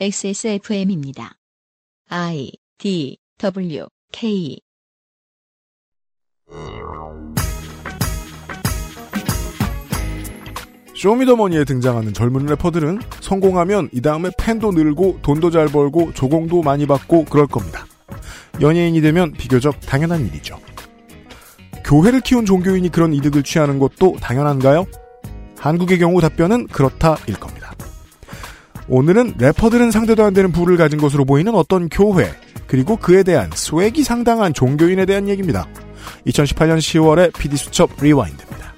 XSFM입니다. I D W K 쇼미더머니에 등장하는 젊은 래퍼들은 성공하면 이 다음에 팬도 늘고 돈도 잘 벌고 조공도 많이 받고 그럴 겁니다. 연예인이 되면 비교적 당연한 일이죠. 교회를 키운 종교인이 그런 이득을 취하는 것도 당연한가요? 한국의 경우 답변은 그렇다일 겁니다. 오늘은 래퍼들은 상대도 안 되는 부를 가진 것으로 보이는 어떤 교회, 그리고 그에 대한 swag이 상당한 종교인에 대한 얘기입니다. 2018년 10월의 PD수첩 rewind입니다.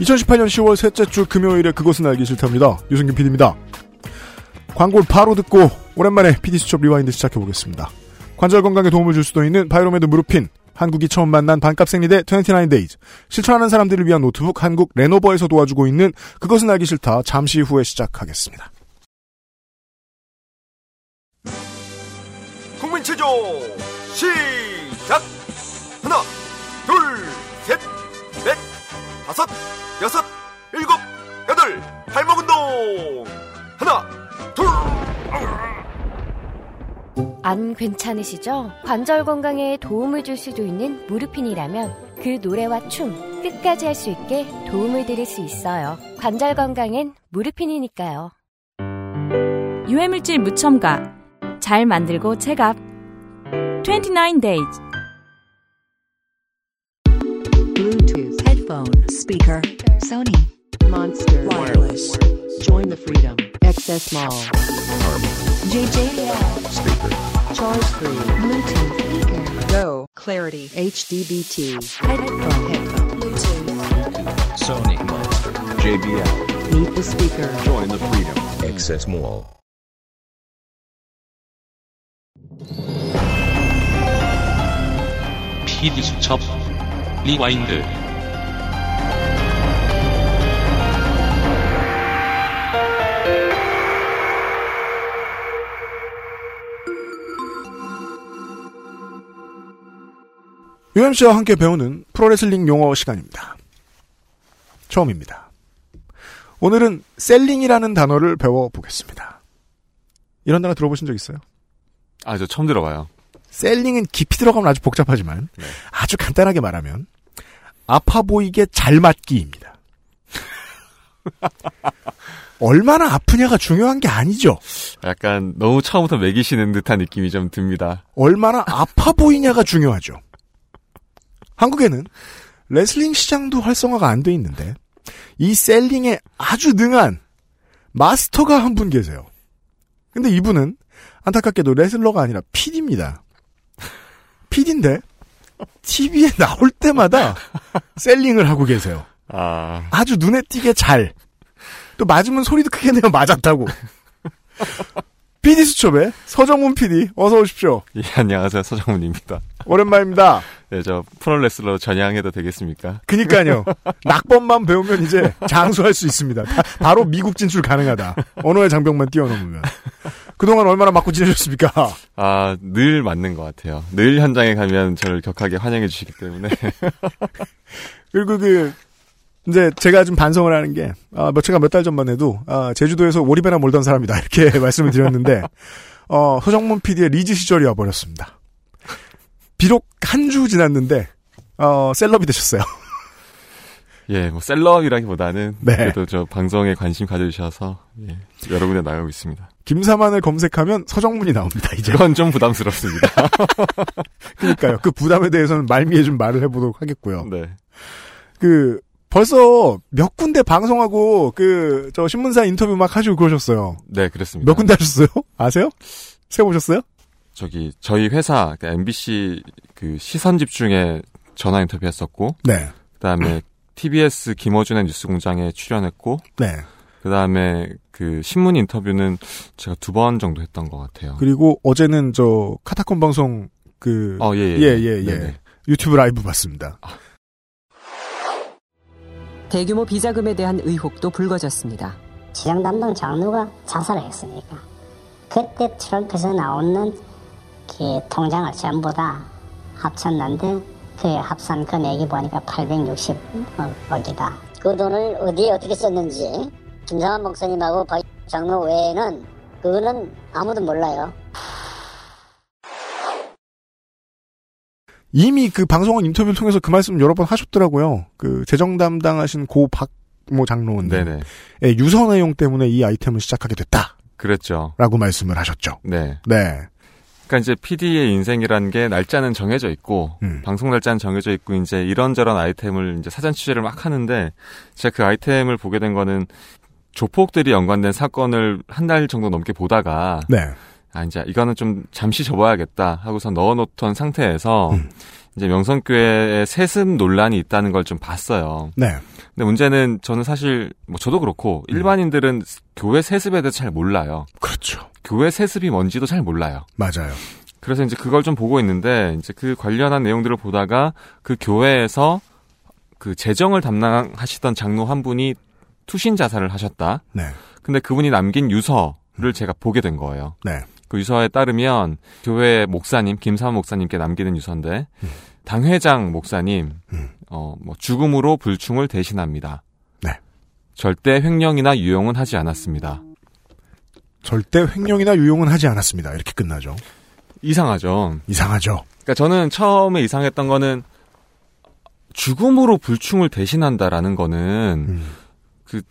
2018년 10월 셋째 주 금요일에 그것은 알기 싫답니다. 유승균 PD입니다. 광고를 바로 듣고 오랜만에 PD수첩 rewind 시작해보겠습니다. 관절 건강에 도움을 줄 수도 있는 바이로메드 무르핀, 한국이 처음 만난 반값 생리대 29days, 실천하는 사람들을 위한 노트북 한국 레노버에서 도와주고 있는 그것은 알기 싫다. 잠시 후에 시작하겠습니다. 국민 체조 시작! 하나 둘 셋 넷 다섯 여섯 일곱 여덟 발목 운동! 하나 둘 안 괜찮으시죠? 관절 건강에 도움을 줄 수도 있는 무르핀이라면 그 노래와 춤 끝까지 할 수 있게 도움을 드릴 수 있어요. 관절 건강엔 무르핀이니까요. 유해물질 무첨가 잘 만들고 체갑 29 days Bluetooth headphone speaker Sony Monster Wireless Join the freedom XS Mall JJL speaker Clarity HDBT headphone headphone Bluetooth Sony Monster JBL Meet the speaker Join the freedom Access Mall PD 수첩 리와인드 UMC와 함께 배우는 프로레슬링 용어 시간입니다. 처음입니다. 오늘은 셀링이라는 단어를 배워보겠습니다. 이런 단어 들어보신 적 있어요? 아, 저 처음 들어봐요. 셀링은 깊이 들어가면 아주 복잡하지만 네. 아주 간단하게 말하면 아파 보이게 잘 맞기입니다. 얼마나 아프냐가 중요한 게 아니죠. 약간 너무 처음부터 매기시는 듯한 느낌이 좀 듭니다. 얼마나 아파 보이냐가 중요하죠. 한국에는 레슬링 시장도 활성화가 안 돼 있는데 이 셀링에 아주 능한 마스터가 한 분 계세요. 근데 이분은 안타깝게도 레슬러가 아니라 PD입니다. PD인데 TV에 나올 때마다 셀링을 하고 계세요. 아, 아주 눈에 띄게 잘. 또 맞으면 소리도 크게 내요. 맞았다고. PD 수첩에 서정문 PD 어서 오십시오. 예, 안녕하세요. 서정훈입니다. 오랜만입니다. 네, 저 프로레슬러 전향해도 되겠습니까? 그니까요. 낙법만 배우면 이제 장수할 수 있습니다. 바, 바로 미국 진출 가능하다. 언어의 장벽만 뛰어넘으면. 그동안 얼마나 맞고 지내셨습니까? 아, 늘 맞는 것 같아요. 늘 현장에 가면 저를 격하게 환영해 주시기 때문에. 그리고 그 이제 제가 좀 반성을 하는 게 아, 뭐 제가 몇 달 전만 해도 아, 제주도에서 오리배나 몰던 사람이다 이렇게 말씀을 드렸는데 어, 서정문 PD의 리즈 시절이 와버렸습니다. 비록 한 주 지났는데 어, 셀럽이 되셨어요. 예, 뭐 셀럽이라기보다는 네. 그래도 저 방송에 관심 가져주셔서 예, 여러 군데 나가고 있습니다. 김사만을 검색하면 서정문이 나옵니다. 이제 그건 좀 부담스럽습니다. 그러니까요. 그 부담에 대해서는 말미에 좀 말을 해보도록 하겠고요. 네. 그 벌써 몇 군데 방송하고 그 저 신문사 인터뷰 막 하시고 그러셨어요. 네, 그렇습니다. 몇 군데 하셨어요? 아세요? 세보셨어요? 저기 저희 회사 그러니까 MBC 그 시선 집중에 전화 인터뷰 했었고 네. 그다음에 TBS 김어준의 뉴스공장에 출연했고 네. 그다음에 그 신문 인터뷰는 제가 두 번 정도 했던 것 같아요. 그리고 어제는 저 카타콤 방송 그 어, 예, 예. 예, 예, 예. 네네. 유튜브 라이브 봤습니다. 대규모 비자금에 대한 의혹도 불거졌습니다. 지장 담당 장로가 자살을 했으니까 그때 트럼프에서 나오는 그 통장을 전부 다 합쳤는데 그 합산 금액이 보니까 860억이다. 그 돈을 어디에 어떻게 썼는지 김상환 목사님하고 박 장로 외에는 그거는 아무도 몰라요. 이미 그 방송원 인터뷰를 통해서 그 말씀 여러 번 하셨더라고요. 그 재정 담당하신 고 박모 네네. 유서 내용 때문에 이 아이템을 시작하게 됐다. 그랬죠. 라고 말씀을 하셨죠. 네. 네. 그러니까 이제 PD의 인생이라는 게 날짜는 정해져 있고 음. 방송 날짜는 정해져 있고 이제 이런저런 아이템을 이제 사전 취재를 막 하는데 제가 그 아이템을 보게 된 거는 조폭들이 연관된 사건을 한 달 정도 넘게 보다가 네. 아 이제 이거는 좀 잠시 접어야겠다 하고서 넣어놓던 상태에서 음. 이제 명성교회에 세습 논란이 있다는 걸 좀 봤어요. 네. 근데 문제는 저는 사실 뭐 저도 그렇고 일반인들은 교회 세습에 대해서 잘 몰라요. 그렇죠. 교회 세습이 뭔지도 잘 몰라요. 맞아요. 그래서 이제 그걸 좀 보고 있는데 이제 그 관련한 내용들을 보다가 그 교회에서 그 재정을 담당하시던 장로 한 분이 투신 자살을 하셨다. 네. 근데 그분이 남긴 유서를 제가 보게 된 거예요. 네. 그 유서에 따르면 교회 목사님 김사원 목사님께 남기는 유서인데 음. 당회장 목사님 음. 어뭐 죽음으로 불충을 대신합니다. 네. 절대 횡령이나 유용은 하지 않았습니다. 절대 횡령이나 유용은 하지 않았습니다. 이렇게 끝나죠. 이상하죠. 이상하죠. 그러니까 저는 처음에 이상했던 거는 죽음으로 불충을 대신한다라는 거는 음. 그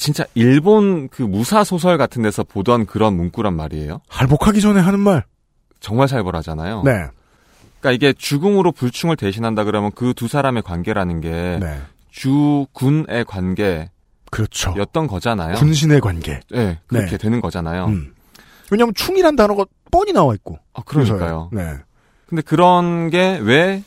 진짜 일본 그 무사 소설 같은 데서 보던 그런 문구란 말이에요. 할복하기 전에 하는 말. 정말 살벌하잖아요. 네. 그러니까 이게 죽음으로 불충을 대신한다 그러면 그 두 사람의 관계라는 게 네. 주군의 관계였던 그렇죠. 거잖아요. 군신의 관계. 네, 그렇게 네. 되는 거잖아요. 음. 왜냐하면 충이란 단어가 뻔히 나와 있고. 아, 그러니까요. 네. 근데 그런 게 왜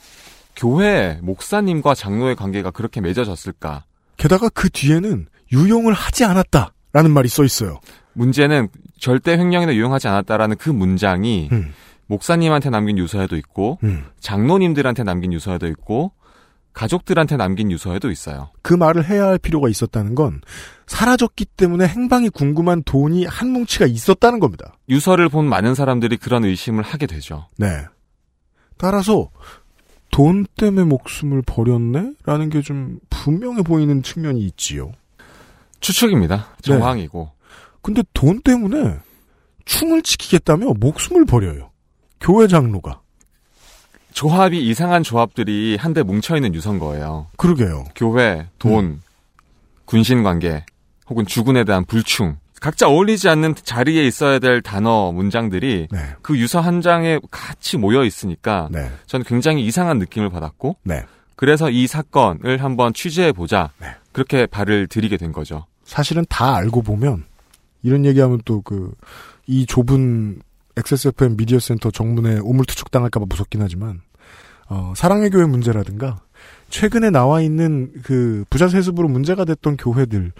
교회 목사님과 장로의 관계가 그렇게 맺어졌을까? 게다가 그 뒤에는 유용을 하지 않았다라는 말이 써 있어요. 문제는 절대 횡령이나 유용하지 않았다라는 그 문장이 음. 목사님한테 남긴 유서에도 있고 음. 장로님들한테 남긴 유서에도 있고 가족들한테 남긴 유서에도 있어요. 그 말을 해야 할 필요가 있었다는 건 사라졌기 때문에 행방이 궁금한 돈이 한 뭉치가 있었다는 겁니다. 유서를 본 많은 사람들이 그런 의심을 하게 되죠. 네. 따라서 돈 때문에 목숨을 버렸네? 라는 게 좀 분명해 보이는 측면이 있지요. 추측입니다. 네. 정황이고. 근데 돈 때문에 충을 지키겠다며 목숨을 버려요. 교회 장로가. 조합이 이상한 조합들이 한데 뭉쳐있는 유서인 거예요. 그러게요. 교회, 돈, 음. 군신 관계, 혹은 주군에 대한 불충. 각자 어울리지 않는 자리에 있어야 될 단어, 문장들이 네. 그 유서 한 장에 같이 모여 있으니까 네. 저는 굉장히 이상한 느낌을 받았고 네. 그래서 이 사건을 한번 취재해 보자. 네. 그렇게 발을 들이게 된 거죠. 사실은 다 알고 보면 이런 얘기하면 또 그 이 좁은 XSFM 미디어 센터 정문에 오물투축 당할까봐 무섭긴 하지만 어, 사랑의 교회 문제라든가 최근에 나와 있는 그 부자 세습으로 문제가 됐던 교회들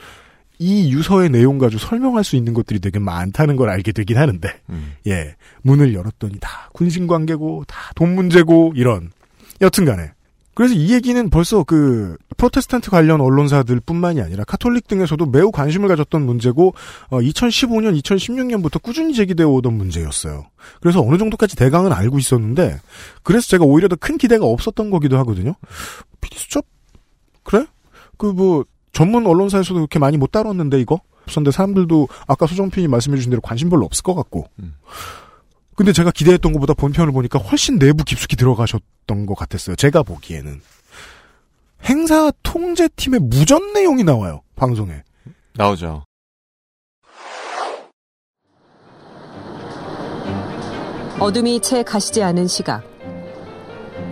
이 유서의 내용 가지고 설명할 수 있는 것들이 되게 많다는 걸 알게 되긴 하는데 음. 예 문을 열었더니 다 군신 관계고 다 돈 문제고 이런 여튼간에 그래서 이 얘기는 벌써 그 프로테스탄트 관련 언론사들뿐만이 아니라 카톨릭 등에서도 매우 관심을 가졌던 문제고 어, 2015년, 2016년부터 꾸준히 제기되어 오던 문제였어요. 그래서 어느 정도까지 대강은 알고 있었는데 그래서 제가 오히려 더 큰 기대가 없었던 거기도 하거든요. PD 수첩 그래? 그 뭐 전문 언론사에서도 그렇게 많이 못 다뤘는데 이거? 그런데 사람들도 아까 소정핀이 말씀해주신 대로 관심 별로 없을 것 같고. 음. 근데 제가 기대했던 것보다 본편을 보니까 훨씬 내부 깊숙이 들어가셨던 것 같았어요. 제가 보기에는. 행사 통제팀의 무전 내용이 나와요. 방송에. 나오죠. 어둠이 채 가시지 않은 시각.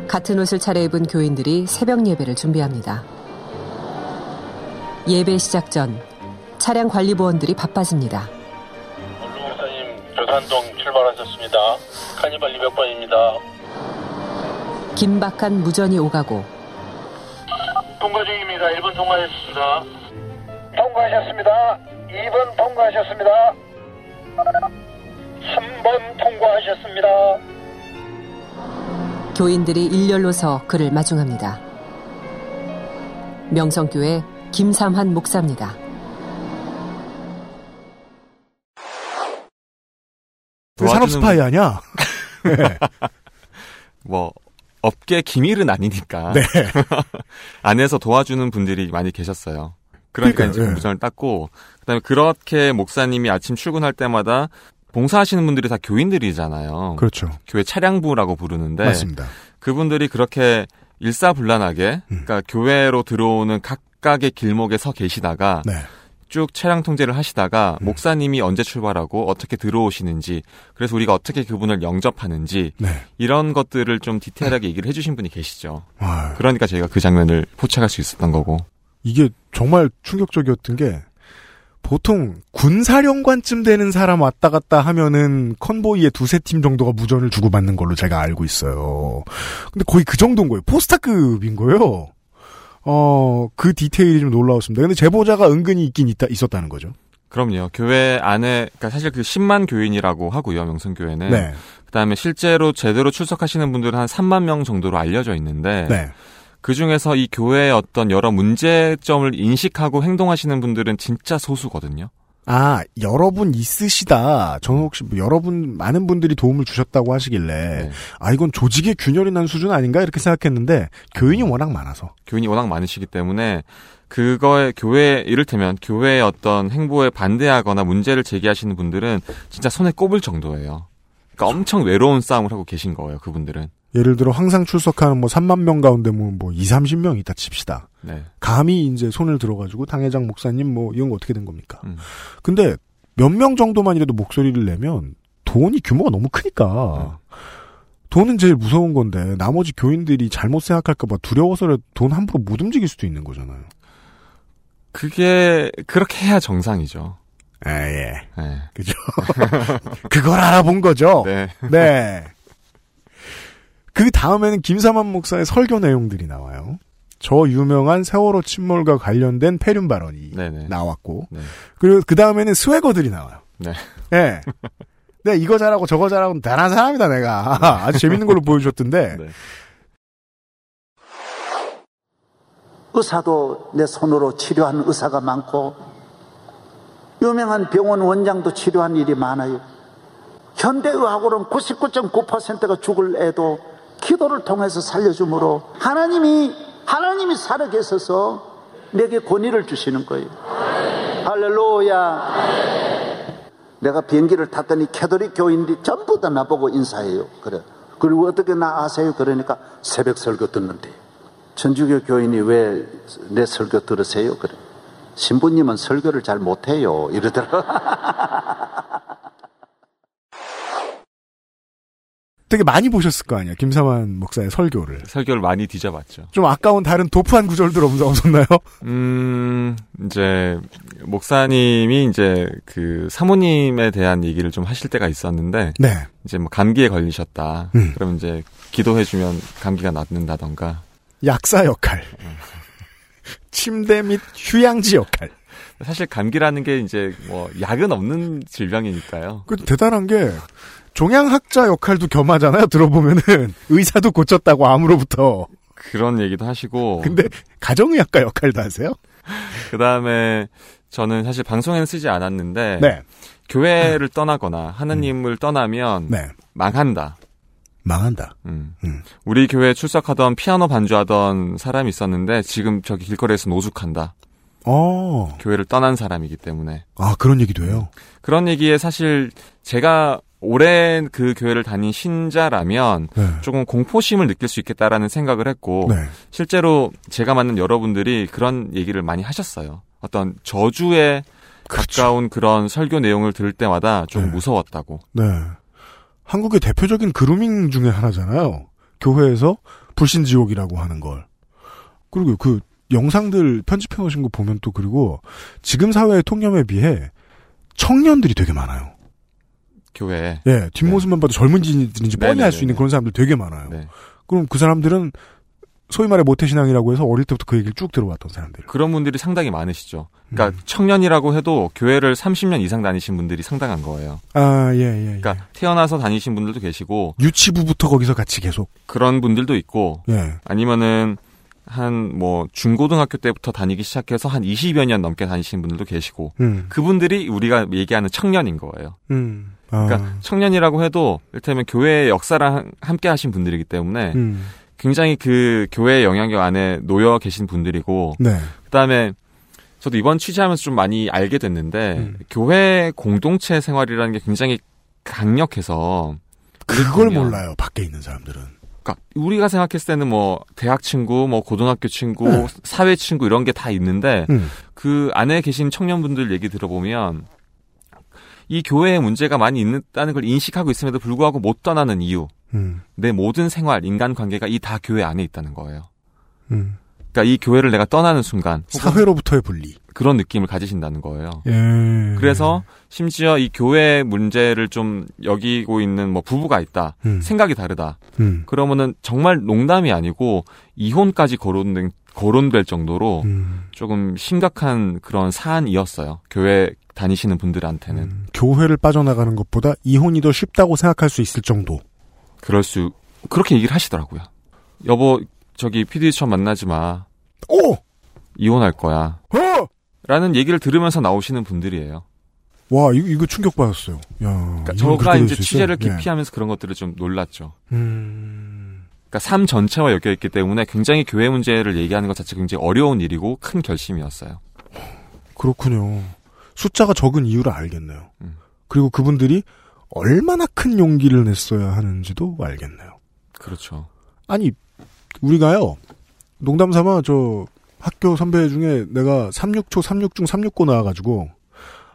같은 옷을 차려입은 교인들이 새벽 예배를 준비합니다. 예배 시작 전 차량 관리 보원들이 바빠집니다. 교산동 출발하셨습니다. 카니발 200번입니다. 긴박한 무전이 오가고 통과 중입니다. 1번 통과하셨습니다. 통과하셨습니다. 2번 통과하셨습니다. 3번 통과하셨습니다. 교인들이 일렬로 서 그를 마중합니다. 명성교회 김삼환 목사입니다. 그 산업 스파이 아니야? 뭐 업계 기밀은 아니니까 네. 안에서 도와주는 분들이 많이 계셨어요. 그러니까 그러니까요, 이제 예. 공부장을 땄고 그다음에 그렇게 목사님이 아침 출근할 때마다 봉사하시는 분들이 다 교인들이잖아요. 그렇죠. 교회 차량부라고 부르는데 맞습니다. 그분들이 그렇게 일사불란하게 음. 그러니까 교회로 들어오는 각각의 길목에 서 계시다가 네. 쭉 차량 통제를 하시다가 목사님이 언제 출발하고 어떻게 들어오시는지 그래서 우리가 어떻게 그분을 영접하는지 네. 이런 것들을 좀 디테일하게 얘기를 해주신 분이 계시죠. 아, 그러니까 저희가 그 장면을 포착할 수 있었던 거고. 이게 정말 충격적이었던 게 보통 군사령관쯤 되는 사람 왔다 갔다 하면은 컨보이의 두세 팀 정도가 무전을 주고받는 걸로 제가 알고 있어요. 근데 거의 그 정도인 거예요. 포스타급인 거예요. 어, 그 디테일이 좀 놀라웠습니다. 근데 제보자가 은근히 있긴 있다, 있었다는 거죠. 그럼요. 교회 안에 그러니까 사실 그 10만 교인이라고 하고요. 명성교회는. 네. 그 다음에 실제로 제대로 출석하시는 분들은 한 3만 명 정도로 알려져 있는데 네. 그 중에서 이 교회의 어떤 여러 문제점을 인식하고 행동하시는 분들은 진짜 소수거든요. 아, 여러분 있으시다. 저는 혹시 뭐 여러분, 많은 분들이 도움을 주셨다고 하시길래, 네. 아, 이건 조직의 균열이 난 수준 아닌가? 이렇게 생각했는데, 교인이 워낙 많아서. 교인이 워낙 많으시기 때문에 그거에 교회 이를테면 교회의 어떤 행보에 반대하거나 문제를 제기하시는 분들은 진짜 손에 꼽을 정도예요. 그러니까 엄청 외로운 싸움을 하고 계신 거예요. 그분들은. 예를 들어 항상 출석하는 뭐 3만 명 가운데 뭐, 뭐 2, 30명 있다 칩시다. 네. 감히 이제 손을 들어가지고 당회장 목사님 뭐 이런 거 어떻게 된 겁니까? 음. 근데 몇 명 정도만이라도 목소리를 내면 돈이 규모가 너무 크니까 돈은 제일 무서운 건데 나머지 교인들이 잘못 생각할까봐 두려워서라도 돈 함부로 못 움직일 수도 있는 거잖아요. 그게 그렇게 해야 정상이죠. 아, 예. 네. 그죠. 그걸 알아본 거죠. 네. 네. 그 다음에는 김사만 목사의 설교 내용들이 나와요. 저 유명한 세월호 침몰과 관련된 폐륜 발언이 네네. 나왔고, 네. 그리고 그 다음에는 스웨거들이 나와요. 네. 네. 네, 이거 잘하고 저거 잘하고 대단한 사람이다, 내가. 아주 재밌는 걸로 보여주셨던데. 네. 의사도 내 손으로 치료한 의사가 많고 유명한 병원 원장도 치료한 일이 많아요. 현대의학으로는 99.9%가 죽을 애도 기도를 통해서 살려주므로 하나님이 하나님이 살아 계셔서 내게 권위를 주시는 거예요. 할렐루야. 내가 비행기를 탔더니 캐도릭 교인들이 전부 다 나보고 인사해요. 그래. 그리고 어떻게 나 아세요? 그러니까 새벽 설교 듣는데. 천주교 교인이 왜 내 설교 들으세요? 그래. 신부님은 설교를 잘 못해요. 이러더라. 되게 많이 보셨을 거 아니야, 김사만 목사의 설교를. 설교를 많이 뒤져봤죠. 좀 아까운 다른 도프한 구절들 없- 없었나요? 음, 이제, 목사님이 이제 그 사모님에 대한 얘기를 좀 하실 때가 있었는데, 네. 이제 뭐 감기에 걸리셨다. 음. 그럼 이제 기도해주면 감기가 낫는다던가. 약사 역할. 침대 및 휴양지 역할. 사실 감기라는 게 이제 뭐 약은 없는 질병이니까요. 그 대단한 게 종양학자 역할도 겸하잖아요. 들어보면은 의사도 고쳤다고 암으로부터. 그런 얘기도 하시고. 근데 가정의학과 역할도 하세요? 그 다음에 저는 사실 방송에는 쓰지 않았는데. 네. 교회를 떠나거나 하느님을 떠나면. 네. 망한다. 망한다. 음. 우리 교회 출석하던 피아노 반주하던 사람이 있었는데 지금 저기 길거리에서 노숙한다. 어. 교회를 떠난 사람이기 때문에. 아, 그런 얘기도 해요. 그런 얘기에 사실 제가 오랜 그 교회를 다닌 신자라면 네. 조금 공포심을 느낄 수 있겠다라는 생각을 했고 네. 실제로 제가 만난 여러분들이 그런 얘기를 많이 하셨어요. 어떤 저주에 가까운 그런 설교 내용을 들을 때마다 좀 무서웠다고. 네. 한국의 대표적인 그루밍 중에 하나잖아요. 교회에서 불신 지옥이라고 하는 걸. 그리고 그 영상들 편집해 놓으신 거 보면 또 그리고 지금 사회의 통념에 비해 청년들이 되게 많아요. 교회에. 예, 뒷모습만 봐도 젊은이들인지 뻔히 알 수 있는 네네네네. 그런 사람들 되게 많아요. 네. 그럼 그 사람들은 소위 말해 모태신앙이라고 해서 어릴 때부터 그 얘기를 쭉 들어왔던 사람들. 그런 분들이 상당히 많으시죠. 그러니까 음. 청년이라고 해도 교회를 30년 이상 다니신 분들이 상당한 거예요. 아, 예, 예. 예. 그러니까 태어나서 다니신 분들도 계시고 유치부부터 거기서 같이 계속. 그런 분들도 있고 예. 아니면은 한 뭐 중고등학교 때부터 다니기 시작해서 한 20여 년 넘게 다니신 분들도 계시고 음. 그분들이 우리가 얘기하는 청년인 거예요. 음. 아. 그러니까 청년이라고 해도 이를테면 교회의 역사랑 함께 하신 분들이기 때문에 음. 굉장히 그 교회의 영향력 안에 놓여 계신 분들이고 네. 그다음에 저도 이번 취재하면서 좀 많이 알게 됐는데 음. 교회 공동체 생활이라는 게 굉장히 강력해서 그걸 보면 몰라요. 밖에 있는 사람들은. 그러니까 우리가 생각했을 때는 뭐 대학 친구, 뭐 고등학교 친구, 네. 사회 친구 이런 게 다 있는데 음. 그 안에 계신 청년분들 얘기 들어보면 이 교회에 문제가 많이 있다는 걸 인식하고 있음에도 불구하고 못 떠나는 이유, 음. 내 모든 생활, 인간 관계가 이 다 교회 안에 있다는 거예요. 음. 그러니까 이 교회를 내가 떠나는 순간 사회로부터의 분리. 그런 느낌을 가지신다는 거예요. 예. 그래서 심지어 이 교회 문제를 좀 여기고 있는 뭐 부부가 있다. 음. 생각이 다르다. 음. 그러면은 정말 농담이 아니고 이혼까지 거론된 거론될 정도로 음. 조금 심각한 그런 사안이었어요. 교회 다니시는 분들한테는 음. 교회를 빠져나가는 것보다 이혼이 더 쉽다고 생각할 수 있을 정도. 그럴 수 그렇게 얘기를 하시더라고요. 여보 저기 PD처럼 만나지 마. 오! 이혼할 거야. 어! 라는 얘기를 들으면서 나오시는 분들이에요. 와, 이거, 이거 충격 받았어요. 야. 그러니까 저가 이제? 취재를 예. 깊이 하면서 그런 것들을 좀 놀랐죠. 음. 그러니까 삶 전체와 엮여 있기 때문에 굉장히 교회 문제를 얘기하는 것 자체가 굉장히 어려운 일이고 큰 결심이었어요. 그렇군요. 숫자가 적은 이유를 알겠네요. 음. 그리고 그분들이 얼마나 큰 용기를 냈어야 하는지도 알겠네요. 그렇죠. 아니, 우리가요, 농담 삼아 저 학교 선배 중에 내가 36초, 36중, 369 나와가지고,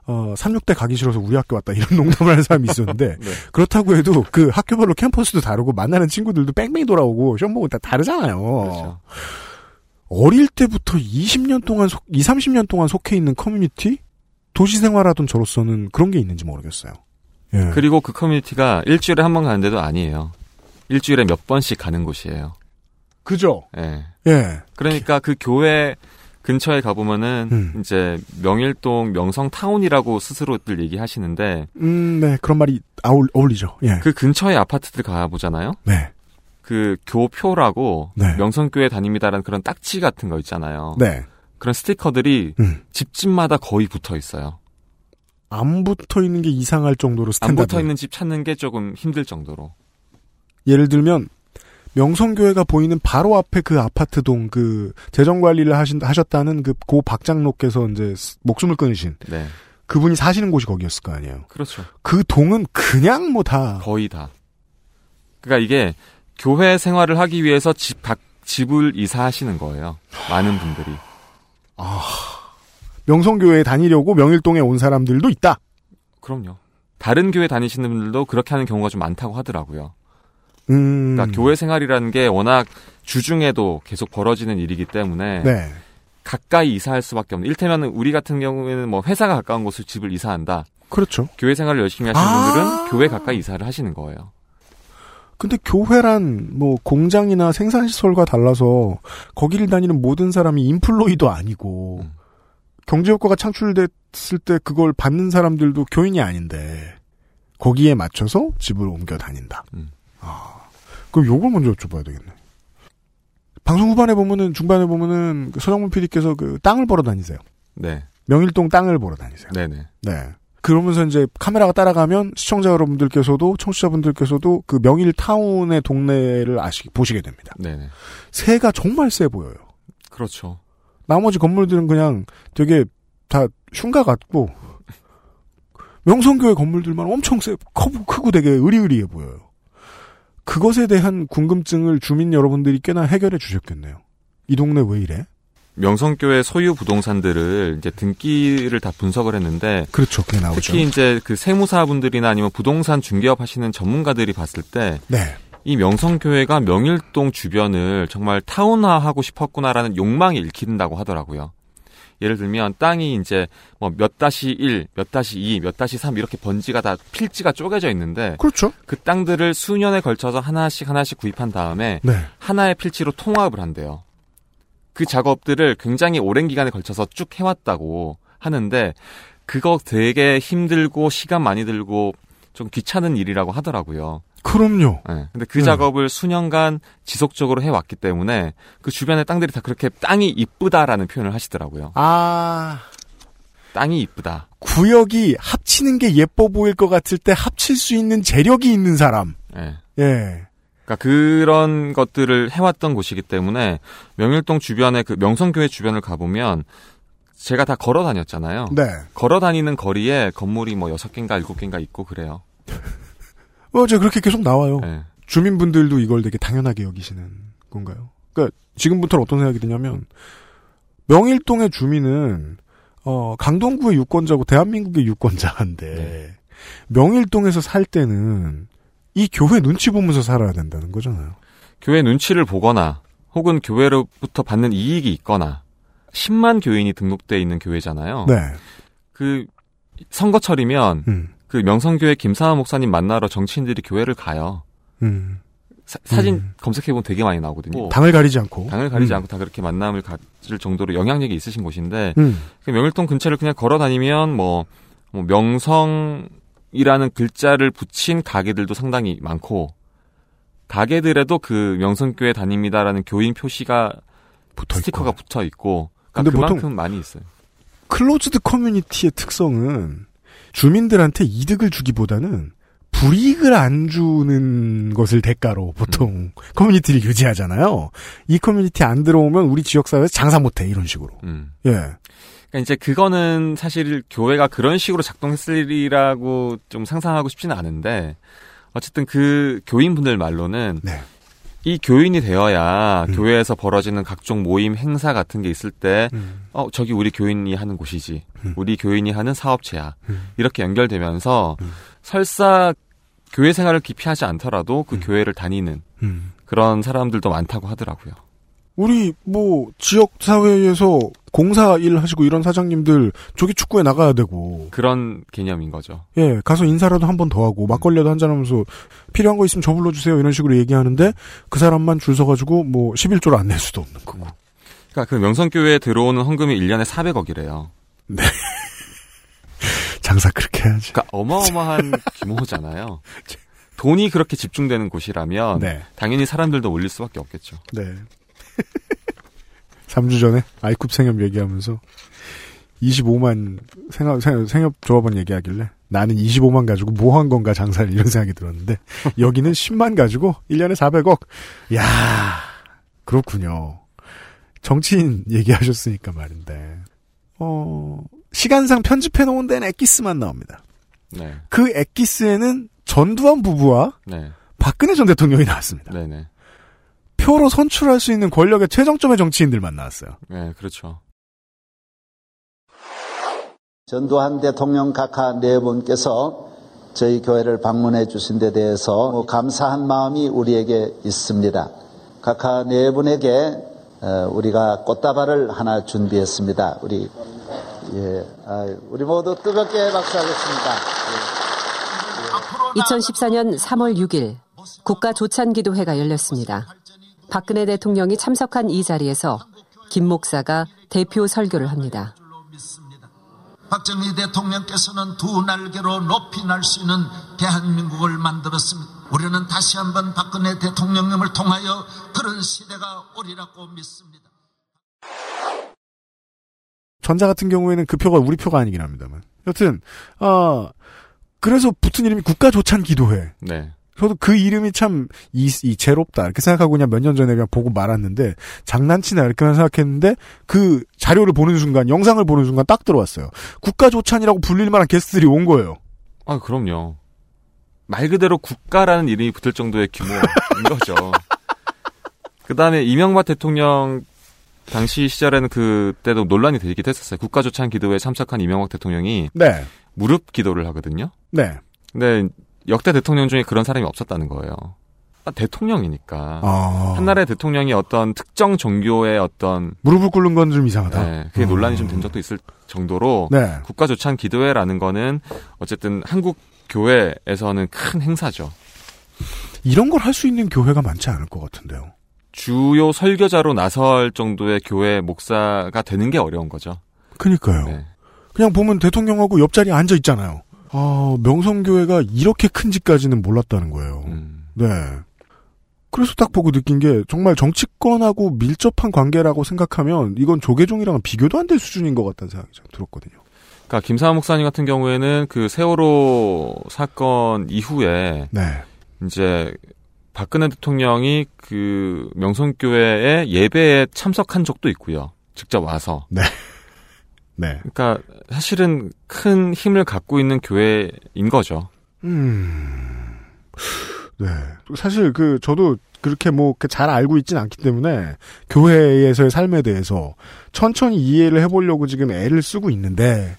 어, 36대 가기 싫어서 우리 학교 왔다 이런 농담을 하는 사람이 있었는데, 네. 그렇다고 해도 그 학교별로 캠퍼스도 다르고 만나는 친구들도 뺑뺑이 돌아오고 시험 보고 다 다르잖아요. 그렇죠. 어릴 때부터 20년 동안 속, 2, 30년 동안 속해 있는 커뮤니티? 도시 생활하던 저로서는 그런 게 있는지 모르겠어요. 예. 그리고 그 커뮤니티가 일주일에 한 번 가는 데도 아니에요. 일주일에 몇 번씩 가는 곳이에요. 그죠? 예. 예. 그러니까 그 교회 근처에 가보면은 음. 이제 명일동 명성타운이라고 스스로들 얘기하시는데 음, 네, 그런 말이 아울, 어울리죠. 예. 그 근처에 아파트들 가보잖아요. 네. 그 교표라고 네. 명성교회 다닙니다라는 그런 딱지 같은 거 있잖아요. 네. 그런 스티커들이 음. 집집마다 거의 붙어 있어요. 안 붙어 있는 게 이상할 정도로 안 standard. 붙어 있는 집 찾는 게 조금 힘들 정도로. 예를 들면 명성교회가 보이는 바로 앞에 그 아파트 동 그 재정 관리를 하신 하셨다는 그 고 박장로께서 이제 스- 목숨을 끊으신 네. 그분이 사시는 곳이 거기였을 거 아니에요. 그렇죠. 그 동은 그냥 뭐 다 거의 다. 그러니까 이게 교회 생활을 하기 위해서 집, 각 집을 이사하시는 거예요. 많은 분들이. 명성교회에 다니려고 명일동에 온 사람들도 있다. 그럼요. 다른 교회 다니시는 분들도 그렇게 하는 경우가 좀 많다고 하더라고요. 음. 그러니까 교회 생활이라는 게 워낙 주중에도 계속 벌어지는 일이기 때문에 네. 가까이 이사할 수밖에 없는. 일테면 우리 같은 경우에는 뭐 회사가 가까운 곳을 집을 이사한다. 그렇죠. 교회 생활을 열심히 하시는 아. 분들은 교회 가까이 이사를 하시는 거예요. 근데 교회란 뭐 공장이나 생산시설과 달라서 거기를 다니는 모든 사람이 인플로이도 아니고 음. 경제효과가 창출됐을 때 그걸 받는 사람들도 교인이 아닌데 거기에 맞춰서 집을 옮겨 다닌다. 음. 아, 그럼 요걸 먼저 여쭤봐야 되겠네. 방송 후반에 보면은 중반에 보면은 그 서정문 PD께서 그 땅을 보러 다니세요. 네. 명일동 땅을 보러 다니세요. 네네. 네. 그러면서 이제 카메라가 따라가면 시청자 여러분들께서도 청취자분들께서도 그 명일 타운의 동네를 아시 보시게 됩니다. 네네. 새가 정말 세 보여요. 그렇죠. 나머지 건물들은 그냥 되게 다 흉가 같고 명성교회 건물들만 엄청 세, 커- 크고 되게 의리의리해 보여요. 그것에 대한 궁금증을 주민 여러분들이 꽤나 해결해 주셨겠네요. 이 동네 왜 이래? 명성교회 소유 부동산들을 이제 등기를 다 분석을 했는데 그렇죠. 그게 나오죠. 특히 이제 그 세무사분들이나 아니면 부동산 중개업 하시는 전문가들이 봤을 때이 네. 명성교회가 명일동 주변을 정말 타운화하고 싶었구나라는 욕망이 읽힌다고 하더라고요. 예를 들면 땅이 이제 뭐 몇 다시 1, 몇 다시 2, 몇 다시 3 이렇게 번지가 다 필지가 쪼개져 있는데 그렇죠. 그 땅들을 수년에 걸쳐서 하나씩 하나씩 구입한 다음에 네. 하나의 필지로 통합을 한대요. 그 작업들을 굉장히 오랜 기간에 걸쳐서 쭉 해왔다고 하는데 그거 되게 힘들고 시간 많이 들고 좀 귀찮은 일이라고 하더라고요. 그럼요. 네. 근데 그 네. 작업을 수년간 지속적으로 해왔기 때문에 그 주변의 땅들이 다 그렇게 땅이 이쁘다라는 표현을 하시더라고요. 아 땅이 이쁘다. 구역이 합치는 게 예뻐 보일 것 같을 때 합칠 수 있는 재력이 있는 사람. 예. 예. 그러니까 그런 것들을 해왔던 곳이기 때문에 명일동 주변에 그 명성교회 주변을 가보면 제가 다 걸어 다녔잖아요. 네. 걸어 다니는 거리에 건물이 뭐 여섯 개인가 일곱 개인가 있고 그래요. 어, 저 그렇게 계속 나와요. 네. 주민분들도 이걸 되게 당연하게 여기시는 건가요? 그러니까 지금부터 어떤 생각이 드냐면 명일동의 주민은 어, 강동구의 유권자고 대한민국의 유권자인데 명일동에서 살 때는 이 교회 눈치 보면서 살아야 된다는 거잖아요. 교회 눈치를 보거나 혹은 교회로부터 받는 이익이 있거나 10만 교인이 등록돼 있는 교회잖아요. 네. 그 선거철이면 음. 그 명성교회 김사하 목사님 만나러 정치인들이 교회를 가요. 음. 사, 진 음. 검색해보면 되게 많이 나오거든요. 당을 가리지 않고. 당을 가리지 음. 않고 다 그렇게 만남을 가질 정도로 영향력이 있으신 곳인데 음. 그 명일동 근처를 그냥 걸어 다니면 뭐, 뭐 명성이라는 글자를 붙인 가게들도 상당히 많고 가게들에도 그 명성교회 다닙니다라는 교인 표시가 스티커가 붙어 있고 그러니까 보통 그만큼 많이 있어요. closed community의 특성은 주민들한테 이득을 주기보다는 불이익을 안 주는 것을 대가로 보통 음. 커뮤니티를 유지하잖아요. 이 커뮤니티 안 들어오면 우리 지역사회에서 장사 못해 이런 식으로. 음. 예. 그러니까 이제 그거는 사실 교회가 그런 식으로 작동했으리라고 좀 상상하고 싶지는 않은데 어쨌든 그 교인분들 말로는 네. 이 교인이 되어야 음. 교회에서 벌어지는 각종 모임 행사 같은 게 있을 때 음. 어, 저기 우리 교인이 하는 곳이지. 우리 교인이 하는 사업체야. 이렇게 연결되면서 설사 교회 생활을 깊이 하지 않더라도 그 교회를 다니는 음. 그런 사람들도 많다고 하더라고요. 우리 뭐 지역 사회에서 공사 일 하시고 이런 사장님들 조기 축구에 나가야 되고 그런 개념인 거죠. 예 가서 인사라도 한 번 더 하고 막걸리라도 한 잔 하면서 필요한 거 있으면 저 불러 주세요 이런 식으로 얘기하는데 그 사람만 줄 서 가지고 뭐 11조를 안 낼 수도 없는 거고 그러니까 그 명성교회에 들어오는 헌금이 1년에 400억이래요. 네. 장사 그렇게 해야지. 그러니까 어마어마한 규모잖아요. 돈이 그렇게 집중되는 곳이라면 네. 당연히 사람들도 올릴 수밖에 없겠죠. 네. 3주 전에 아이쿱 생협 얘기하면서 25만 생업, 생협, 생협 조합원 얘기하길래 나는 25만 가지고 뭐 한 건가 장사를 이런 생각이 들었는데 여기는 10만 가지고 1년에 400억. 야 그렇군요. 정치인 얘기하셨으니까 말인데. 어, 시간상 편집해 놓은 데는 엑기스만 나옵니다. 네. 그 엑기스에는 전두환 부부와 네. 박근혜 전 대통령이 나왔습니다. 네네. 표로 선출할 수 있는 권력의 최정점의 정치인들 만 나왔어요. 네, 그렇죠. 전두환 대통령 각하 네 분께서 저희 교회를 방문해 주신 데 대해서 뭐 감사한 마음이 우리에게 있습니다. 각하 네 분에게 어, 우리가 꽃다발을 하나 준비했습니다. 우리 예, 아, 우리 모두 뜨겁게 박수하겠습니다. 2014년 3월 6일 국가조찬기도회가 열렸습니다. 박근혜 대통령이 참석한 이 자리에서 김 목사가 대표 설교를 합니다. 박정희 대통령께서는 두 날개로 높이 날 수 있는 대한민국을 만들었습니다. 우리는 다시 한번 박근혜 대통령님을 통하여 그런 시대가 오리라고 믿습니다. 전자 같은 경우에는 그 표가 우리 표가 아니긴 합니다만. 여튼, 아, 그래서 붙은 이름이 국가조찬 기도회. 네. 저도 그 이름이 참, 이, 이, 제롭다. 이렇게 생각하고 그냥 몇 년 전에 그냥 보고 말았는데, 장난치나 이렇게만 생각했는데, 그 자료를 보는 순간, 영상을 보는 순간 딱 들어왔어요. 국가조찬이라고 불릴 만한 게스트들이 온 거예요. 아, 그럼요. 말 그대로 국가라는 이름이 붙을 정도의 규모인 거죠. 그 다음에 이명박 대통령 당시 시절에는 그때도 논란이 되기도 했었어요. 국가조찬 기도회에 참석한 이명박 대통령이 네. 무릎 기도를 하거든요. 네. 근데 역대 대통령 중에 그런 사람이 없었다는 거예요. 아, 대통령이니까 아. 한 나라의 대통령이 어떤 특정 종교의 어떤 무릎을 꿇는 건 좀 이상하다. 네, 그게 논란이 좀 된 적도 있을 정도로 네. 국가 조찬 기도회라는 거는 어쨌든 한국 교회에서는 큰 행사죠. 이런 걸 할 수 있는 교회가 많지 않을 것 같은데요. 주요 설교자로 나설 정도의 교회 목사가 되는 게 어려운 거죠. 그니까요. 네. 그냥 보면 대통령하고 옆자리에 앉아 있잖아요. 아, 명성교회가 이렇게 큰지까지는 몰랐다는 거예요. 음. 네. 그래서 딱 보고 느낀 게 정말 정치권하고 밀접한 관계라고 생각하면 이건 조계종이랑은 비교도 안 될 수준인 것 같다는 생각이 좀 들었거든요. 그러니까 김사한 목사님 같은 경우에는 그 세월호 사건 이후에 네. 이제 박근혜 대통령이 그 명성교회의 예배에 참석한 적도 있고요. 직접 와서. 네. 네. 그러니까 사실은 큰 힘을 갖고 있는 교회인 거죠. 음. 네. 사실 그 저도 그렇게 뭐 잘 알고 있진 않기 때문에 교회에서의 삶에 대해서 천천히 이해를 해보려고 지금 애를 쓰고 있는데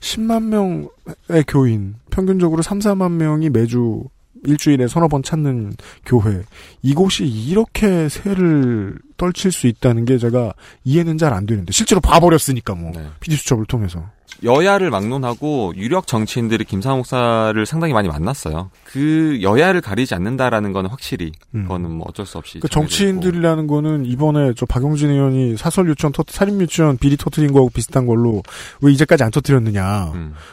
10만 명의 교인 평균적으로 3, 4만 명이 매주 일주일에 서너 번 찾는 교회. 이곳이 이렇게 새를 떨칠 수 있다는 게 제가 이해는 잘 안 되는데 실제로 봐버렸으니까 뭐. PD 수첩을 통해서 여야를 막론하고 유력 정치인들이 김상호 목사를 상당히 많이 만났어요. 그 여야를 가리지 않는다라는 건 확실히 그거는 뭐 어쩔 수 없이 그 정치인들이라는 거는 이번에 저 박용진 의원이 사설 유치원 터 살인 유치원 비리 터트린 거하고 비슷한 걸로 왜 이제까지 안 터트렸느냐.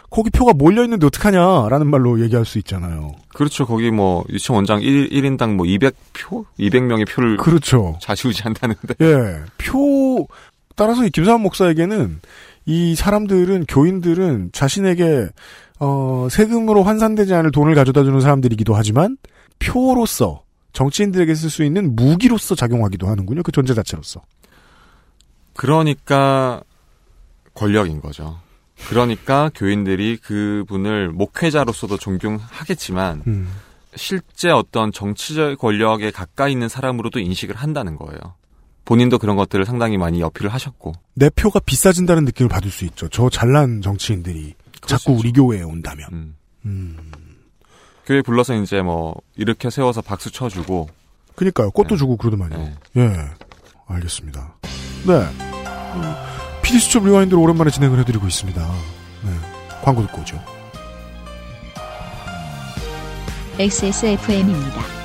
거기 표가 몰려 있는데 어떡하냐라는 말로 얘기할 수 있잖아요. 그렇죠. 거기 뭐 유치원 원장 1, 1인당 뭐 200표? 200명의 표를 그렇죠. 좌지우지 한다는데. 예. 표 따라서 이 김사한 목사에게는 이 사람들은 교인들은 자신에게 어 세금으로 환산되지 않을 돈을 가져다 주는 사람들이기도 하지만 표로서 정치인들에게 쓸 수 있는 무기로서 작용하기도 하는군요. 그 존재 자체로서. 그러니까 권력인 거죠. 그러니까 교인들이 그분을 목회자로서도 존경하겠지만 음. 실제 어떤 정치적 권력에 가까이 있는 사람으로도 인식을 한다는 거예요. 본인도 그런 것들을 상당히 많이 어필을 하셨고. 내 표가 비싸진다는 느낌을 받을 수 있죠. 저 잘난 정치인들이 자꾸 우리 교회에 온다면. 음. 교회 불러서 이제 뭐 이렇게 세워서 박수 쳐주고. 그니까요. 꽃도 주고 그러더만요. 예. 알겠습니다. 네. 음, PD 수첩 rewind를 오랜만에 진행을 해드리고 있습니다. 네. 광고 듣고 오죠. XSFM입니다.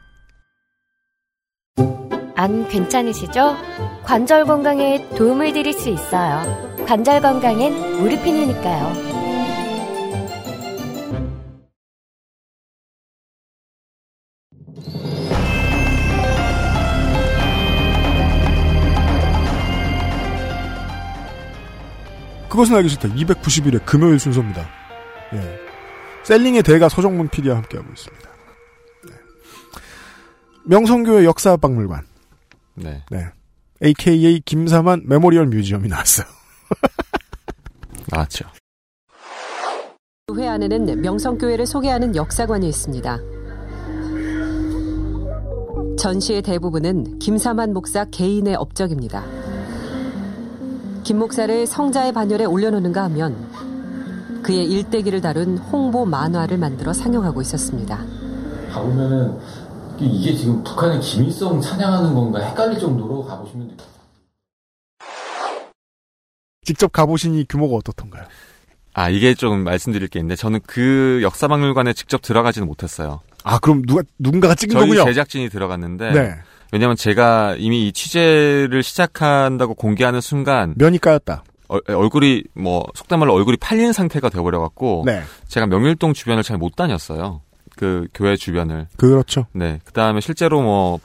안 괜찮으시죠? 관절 건강에 도움을 드릴 수 있어요. 관절 건강엔 무르핀이니까요. 그것은 알기 싫다. 291회 금요일 순서입니다. 예. selling의 대가 서정문 PD와 함께하고 있습니다. 네. 명성교회 역사박물관. 네. 네. AKA 김삼환 memorial museum이 나왔어요. 나왔죠. 회 안에는 명성교회를 소개하는 역사관이 있습니다. 전시의 대부분은 김삼환 목사 개인의 업적입니다. 김 목사를 성자의 반열에 올려놓는가 하면 그의 일대기를 다룬 홍보 만화를 만들어 상영하고 있었습니다. 가보면은 이게 지금 북한의 김일성 찬양하는 건가 헷갈릴 정도로 가보시면 돼요. 직접 가보시니 규모가 어떻던가요? 아, 이게 좀 말씀드릴 게 있는데, 저는 그 역사박물관에 직접 들어가지는 못했어요. 아, 그럼 누가, 누군가가 찍은 저희 거군요? 제작진이 들어갔는데, 네. 왜냐면 제가 이미 이 취재를 시작한다고 공개하는 순간, 면이 까였다. 얼, 얼굴이, 뭐, 속된 말로 얼굴이 팔린 상태가 되어버려갖고, 네. 제가 명일동 주변을 잘 못 다녔어요. 그 교회 주변을. 그렇죠. 네. 그 다음에 실제로 뭐,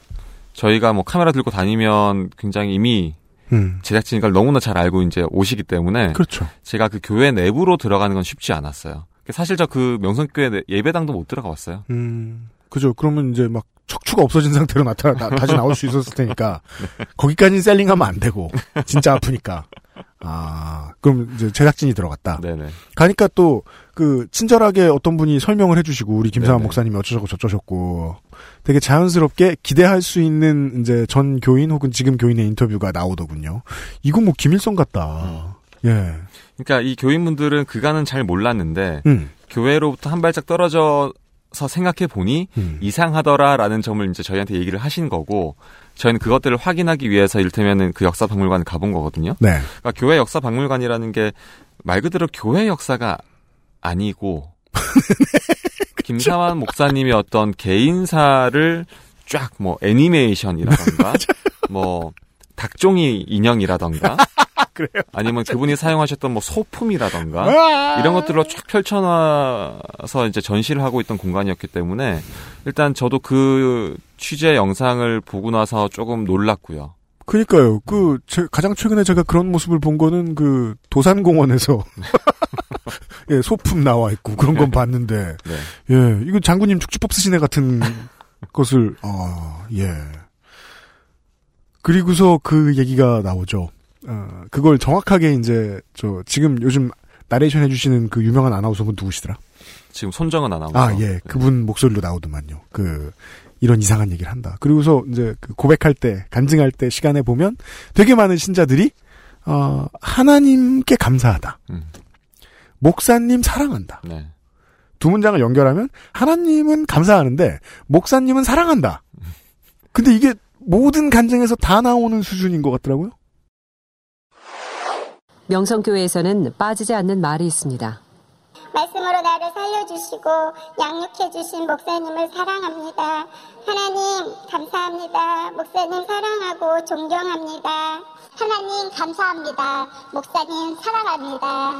저희가 뭐 카메라 들고 다니면 굉장히 이미 음. 제작진이 걸 너무나 잘 알고 이제 오시기 때문에 그렇죠. 제가 그 교회 내부로 들어가는 건 쉽지 않았어요. 사실 저 그 명성교회 내- 예배당도 못 들어가 봤어요. 음, 그죠. 그러면 이제 막 척추가 없어진 상태로 나타나, 나- 다시 나올 수 있었을 테니까. 거기까지는 셀링하면 안 되고. 진짜 아프니까. 아, 그럼 이제 제작진이 들어갔다. 네네. 가니까 또, 그, 친절하게 어떤 분이 설명을 해주시고, 우리 네네. 목사님이 어쩌고 저쩌셨고, 되게 자연스럽게 기대할 수 있는 이제 전 교인 혹은 지금 교인의 인터뷰가 나오더군요. 이건 뭐 김일성 같다. 예. 그러니까 이 교인분들은 그간은 잘 몰랐는데 음. 교회로부터 한 발짝 떨어져 생각해 보니 음. 이상하더라라는 점을 이제 저희한테 얘기를 하신 거고 저희는 그것들을 확인하기 위해서 일테면은 그 역사 박물관을 가본 거거든요. 네. 그러니까 교회 역사 박물관이라는 게 말 그대로 교회 역사가 아니고 김사환 목사님의 어떤 개인사를 쫙 뭐 애니메이션이라던가 뭐 닭종이 인형이라던가 아니면 그분이 사용하셨던 뭐 소품이라던가 이런 것들로 쫙 펼쳐놔서 이제 전시를 하고 있던 공간이었기 때문에 일단 저도 그 취재 영상을 보고 나서 조금 놀랐고요. 그니까요. 그, 제- 가장 최근에 제가 그런 모습을 본 거는 그, 도산공원에서. 예, 소품 나와 있고, 그런 건 봤는데. 네. 예, 이거 장군님 축지법 쓰시네 같은 것을, 아, 예. 그리고서 그 얘기가 나오죠. 어, 그걸 정확하게 이제, 저, 지금 요즘 나레이션 해주시는 그 유명한 아나운서분 누구시더라? 지금 손정은 아나운서. 아, 예. 그분 목소리로 나오더만요. 그, 이런 이상한 얘기를 한다. 그리고서 이제 그 고백할 때, 간증할 때 시간에 보면 되게 많은 신자들이, 어, 하나님께 감사하다. 음. 목사님 사랑한다. 네. 두 문장을 연결하면 하나님은 감사하는데 목사님은 사랑한다. 근데 이게 모든 간증에서 다 나오는 수준인 것 같더라고요. 명성교회에서는 빠지지 않는 말이 있습니다. 말씀으로 나를 살려주시고 양육해주신 목사님을 사랑합니다. 하나님 감사합니다. 목사님 사랑하고 존경합니다. 하나님 감사합니다. 목사님 사랑합니다.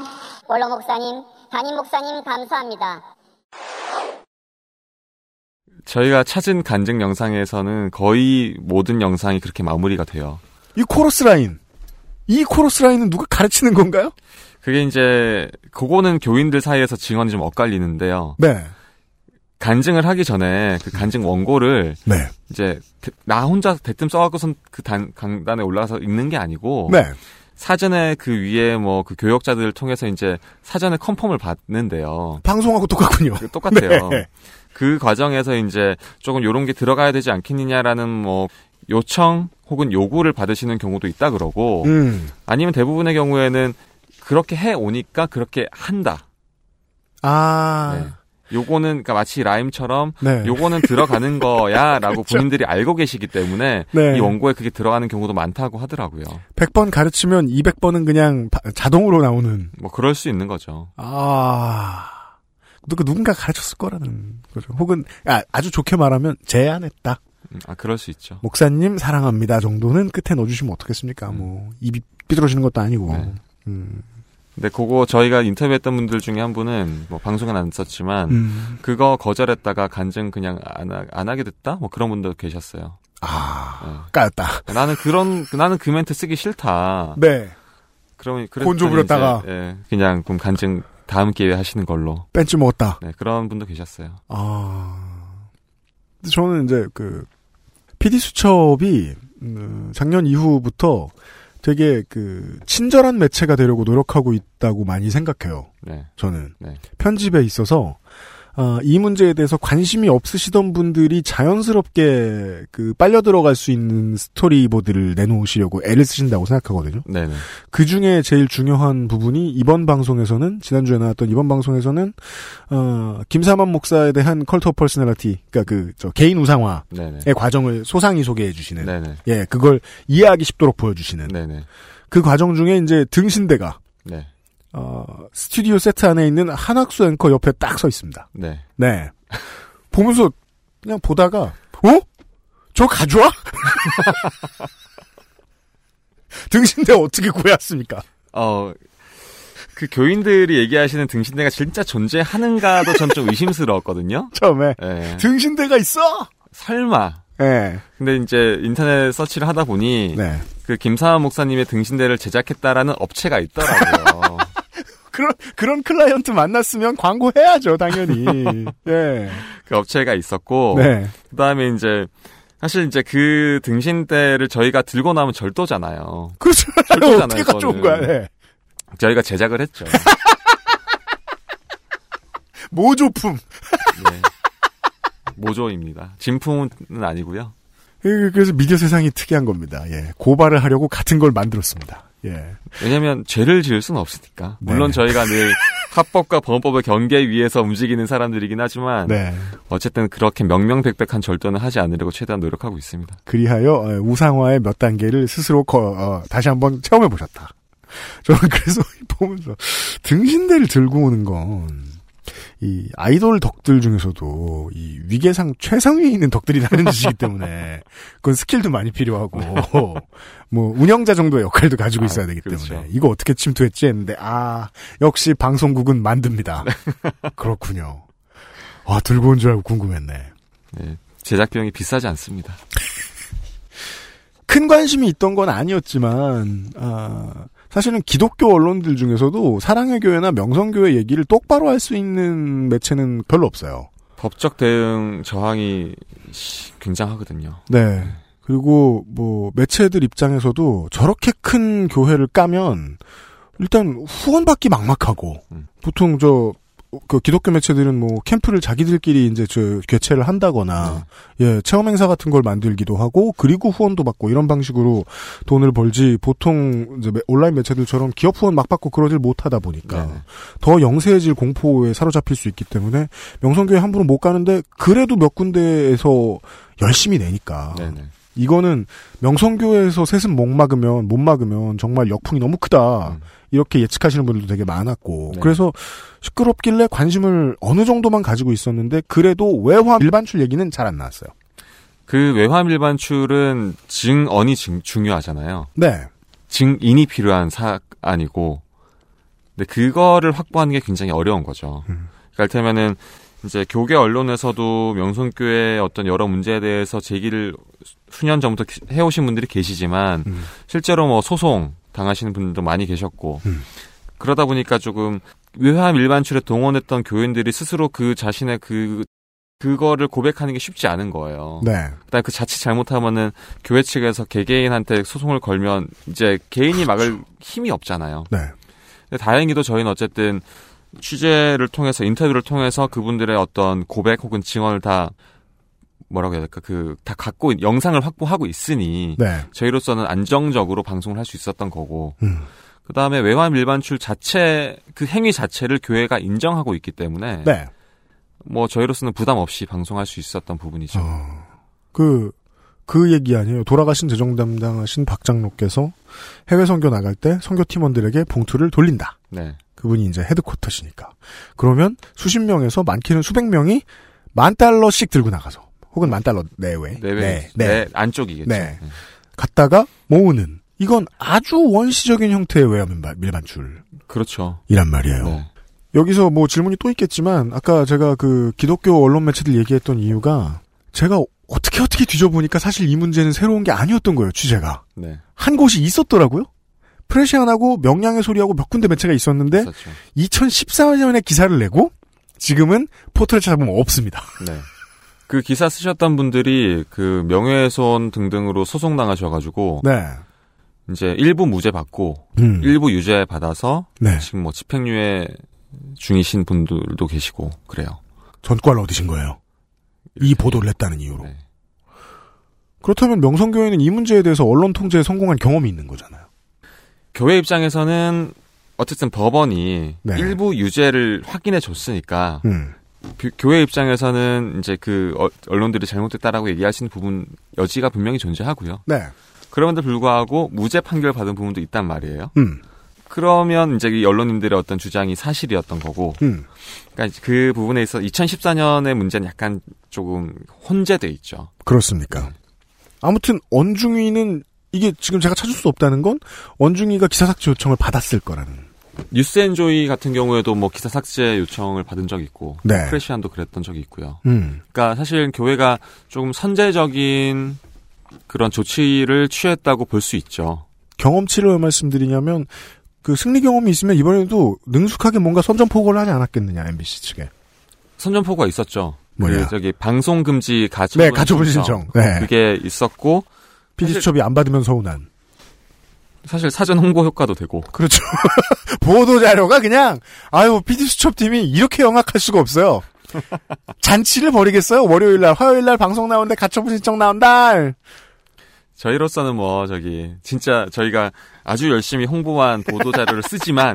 원로 목사님, 담임 목사님 감사합니다. 저희가 찾은 간증 영상에서는 거의 모든 영상이 그렇게 마무리가 돼요. 이 코러스 라인. 이 코러스 라인은 누가 가르치는 건가요? 그게 이제 그거는 교인들 사이에서 증언이 좀 엇갈리는데요. 네. 간증을 하기 전에 그 간증 원고를 네. 이제 대- 나 혼자 대뜸 써갖고선 그 단, 강단에 올라가서 읽는 게 아니고 네. 사전에 그 위에 뭐 그 교역자들을 통해서 이제 사전에 컨펌을 받는데요. 방송하고 똑같군요. 똑같아요. 네. 그 과정에서 이제 조금 요런 게 들어가야 되지 않겠느냐라는 뭐 요청 혹은 요구를 받으시는 경우도 있다 그러고 음. 아니면 대부분의 경우에는 그렇게 해 오니까 그렇게 한다. 아. 네. 요거는 그러니까 마치 라임처럼 네. 요거는 들어가는 거야라고 본인들이 알고 계시기 때문에 네. 이 원고에 그게 들어가는 경우도 많다고 하더라고요. 100번 가르치면 200번은 그냥 바- 자동으로 나오는. 뭐 그럴 수 있는 거죠. 아. 누가 누군가 가르쳤을 거라는 거죠. 혹은 아, 아주 좋게 말하면 제안했다. 음, 아 그럴 수 있죠. 목사님 사랑합니다 정도는 끝에 넣어주시면 어떻겠습니까? 음. 뭐 입이 삐뚤어지는 것도 아니고. 네. 음. 근데 그거 저희가 인터뷰했던 분들 중에 한 분은 뭐 방송은 안 썼지만 음. 그거 거절했다가 간증 그냥 안, 하, 안 하게 됐다? 뭐 그런 분도 계셨어요. 아, 까였다. 나는 그런 나는 그 멘트 쓰기 싫다. 네. 그러면 곤조 부렸다가. 예, 그냥 그럼 간증 다음 기회에 하시는 걸로. 벤치 먹었다. 네, 그런 분도 계셨어요. 아. 저는 이제 그 PD 수첩이 음, 작년 이후부터 되게 그 친절한 매체가 되려고 노력하고 있다고 많이 생각해요. 네. 저는 네. 편집에 있어서 아, 이 문제에 대해서 관심이 없으시던 분들이 자연스럽게 그 빨려 들어갈 수 있는 스토리보드를 내놓으시려고 애를 쓰신다고 생각하거든요. 네네. 그 중에 제일 중요한 부분이 이번 방송에서는 지난주에 나왔던 이번 방송에서는 어, 김삼환 목사에 대한 cult of personality, 그러니까 그 저 개인 우상화의 네네. 과정을 소상히 소개해 주시는, 네네. 예, 그걸 이해하기 쉽도록 보여주시는 네네. 그 과정 중에 이제 등신대가 네. 어, 스튜디오 세트 안에 있는 한학수 앵커 옆에 딱 서 있습니다. 네. 네. 보면서 그냥 보다가 어? 저 가져와? 등신대 어떻게 구해왔습니까? 어, 그 교인들이 얘기하시는 등신대가 진짜 존재하는가도 전 좀 의심스러웠거든요. 처음에 네. 등신대가 있어. 설마. 네. 근데 이제 인터넷 서치를 하다 보니 네. 그 김사환 목사님의 등신대를 제작했다라는 업체가 있더라고요. 그런 그런 클라이언트 만났으면 광고해야죠, 당연히. 예. 그 업체가 있었고 네. 그다음에 이제 사실 이제 그 등신대를 저희가 들고 나면 절도잖아요. 그렇죠. 절도잖아요, 어떻게 가져온. 거야? 네. 저희가 제작을 했죠. 모조품. 네. 모조입니다. 진품은 아니고요. 예, 그래서 미디어 세상이 특이한 겁니다. 예. 고발을 하려고 같은 걸 만들었습니다. 예. 왜냐면 죄를 지을 수는 없으니까. 물론 네. 저희가 늘 합법과 범법의 경계 위에서 움직이는 사람들이긴 하지만 네. 어쨌든 그렇게 명명백백한 절도는 하지 않으려고 최대한 노력하고 있습니다. 그리하여 어, 우상화의 몇 단계를 스스로 거- 어, 다시 한번 체험해 보셨다. 저는 그래서 보면서 등신대를 들고 오는 건 이 아이돌 덕들 중에서도 이 위계상 최상위에 있는 덕들이 하는 짓이기 때문에 그건 스킬도 많이 필요하고 뭐 운영자 정도의 역할도 가지고 있어야 되기 때문에 이거 어떻게 침투했지 했는데 아 역시 방송국은 만듭니다. 그렇군요. 아 들고 온 줄 알고 궁금했네. 네, 제작 비용이 비싸지 않습니다. 큰 관심이 있던 건 아니었지만 아, 사실은 기독교 언론들 중에서도 사랑의 교회나 명성교회 얘기를 똑바로 할 수 있는 매체는 별로 없어요. 법적 대응 저항이 시- 굉장하거든요. 네. 그리고 뭐 매체들 입장에서도 저렇게 큰 교회를 까면 일단 후원받기 막막하고 보통 저 그 기독교 매체들은 뭐 캠프를 자기들끼리 이제 저 개최를 한다거나 예 체험 행사 같은 걸 만들기도 하고 그리고 후원도 받고 이런 방식으로 돈을 벌지 보통 이제 매- 온라인 매체들처럼 기업 후원 막 받고 그러질 못하다 보니까 더 영세해질 공포에 사로잡힐 수 있기 때문에 명성교회 함부로 못 가는데 그래도 몇 군데에서 열심히 내니까. 이거는 명성교회에서 셋은 못 막으면 못 막으면 정말 역풍이 너무 크다 이렇게 예측하시는 분들도 되게 많았고 그래서 시끄럽길래 관심을 어느 정도만 가지고 있었는데 그래도 외화 일반출 얘기는 잘 안 나왔어요. 그 외환 일반출은 증언이 중- 중요하잖아요. 네. 증인이 필요한 사안이고, 근데 그거를 확보하는 게 굉장히 어려운 거죠. 음. 그러니까 이를테면은 이제 교계 언론에서도 명성교회의 어떤 여러 문제에 대해서 제기를 수년 전부터 기- 해오신 분들이 계시지만 음. 실제로 뭐 소송 당하시는 분들도 많이 계셨고 그러다 보니까 조금 외환 일반출에 동원했던 교인들이 스스로 그 자신의 그 그거를 고백하는 게 쉽지 않은 거예요. 네. 그다음 그 자칫 잘못하면은 교회 측에서 개개인한테 소송을 걸면 이제 개인이 막을 힘이 없잖아요. 네. 근데 다행히도 저희는 어쨌든 취재를 통해서 인터뷰를 통해서 그분들의 어떤 고백 혹은 증언을 다 뭐라고 해야 될까 그 다 갖고 있- 영상을 확보하고 있으니 네. 저희로서는 안정적으로 방송을 할 수 있었던 거고 음. 그 다음에 외환 일반출 자체 그 행위 자체를 교회가 인정하고 있기 때문에 네. 뭐 저희로서는 부담 없이 방송할 수 있었던 부분이죠. 그, 그 얘기 아니에요. 돌아가신 재정 담당하신 박 장로께서 해외 선교 나갈 때 선교 팀원들에게 봉투를 돌린다. 네. 그분이 이제 헤드쿼터시니까. 그러면 수십 명에서 많게는 수백 명이 만 달러씩 들고 나가서 혹은 만 달러 내외. 내외 네. 네, 네. 안쪽이겠죠. 네. 갔다가 모으는 이건 아주 원시적인 형태의 외화 밀반- 밀반출. 그렇죠. 이란 말이에요. 여기서 뭐 질문이 또 있겠지만 아까 제가 그 기독교 언론 매체들 얘기했던 이유가 제가 어떻게 어떻게 뒤져보니까 사실 이 문제는 새로운 게 아니었던 거예요 취재가 네. 한 곳이 있었더라고요 프레시안하고 명량의 소리하고 몇 군데 매체가 있었는데 2014년에 기사를 내고 지금은 포털에 찾아보면 없습니다 네. 그 기사 쓰셨던 분들이 그 명예훼손 등등으로 소송 당하셔가지고 네. 이제 일부 무죄 받고 음. 일부 유죄 받아서 네. 지금 뭐 집행유예 중이신 분들도 계시고 그래요. 전과를 얻으신 거예요 이 보도를 했다는 이유로 그렇다면 명성교회는 이 문제에 대해서 언론 통제에 성공한 경험이 있는 거잖아요 교회 입장에서는 어쨌든 법원이 네. 일부 유죄를 확인해 줬으니까 음. 교- 교회 입장에서는 이제 그 어- 언론들이 잘못됐다라고 얘기하시는 부분 여지가 분명히 존재하고요. 네. 그럼에도 불구하고 무죄 판결 받은 부분도 있단 말이에요. 음. 그러면 이제 이 언론인들의 어떤 주장이 사실이었던 거고, 음. 그러니까 그 부분에 있어 2014년의 문제는 약간 조금 혼재돼 있죠. 그렇습니까? 아무튼 원중이는 이게 지금 제가 찾을 수 없다는 건 원중이가 기사 삭제 요청을 받았을 거라는. 뉴스엔조이 같은 경우에도 뭐 기사 삭제 요청을 받은 적이 있고, 네. 프레시안도 그랬던 적이 있고요. 음. 그러니까 사실 교회가 조금 선제적인 그런 조치를 취했다고 볼 수 있죠. 경험치를 왜 말씀드리냐면 그 승리 경험이 있으면 이번에도 능숙하게 뭔가 선전포고를 하지 않았겠느냐 MBC 측에. 선전포고가 있었죠. 뭐냐? 그 저기 방송 금지 가처분 네, 가처분 신청. 네. 그게 있었고 PD 수첩이 안 받으면 서운한. 사실 사전 홍보 효과도 되고. 그렇죠. 보도 자료가 그냥 아유 PD 수첩 팀이 이렇게 영악할 수가 없어요. 잔치를 벌이겠어요? 월요일 날, 화요일 날 방송 나오는데 가처분 신청 나온다. 저희로서는 뭐 저기 진짜 저희가 아주 열심히 홍보한 보도 자료를 쓰지만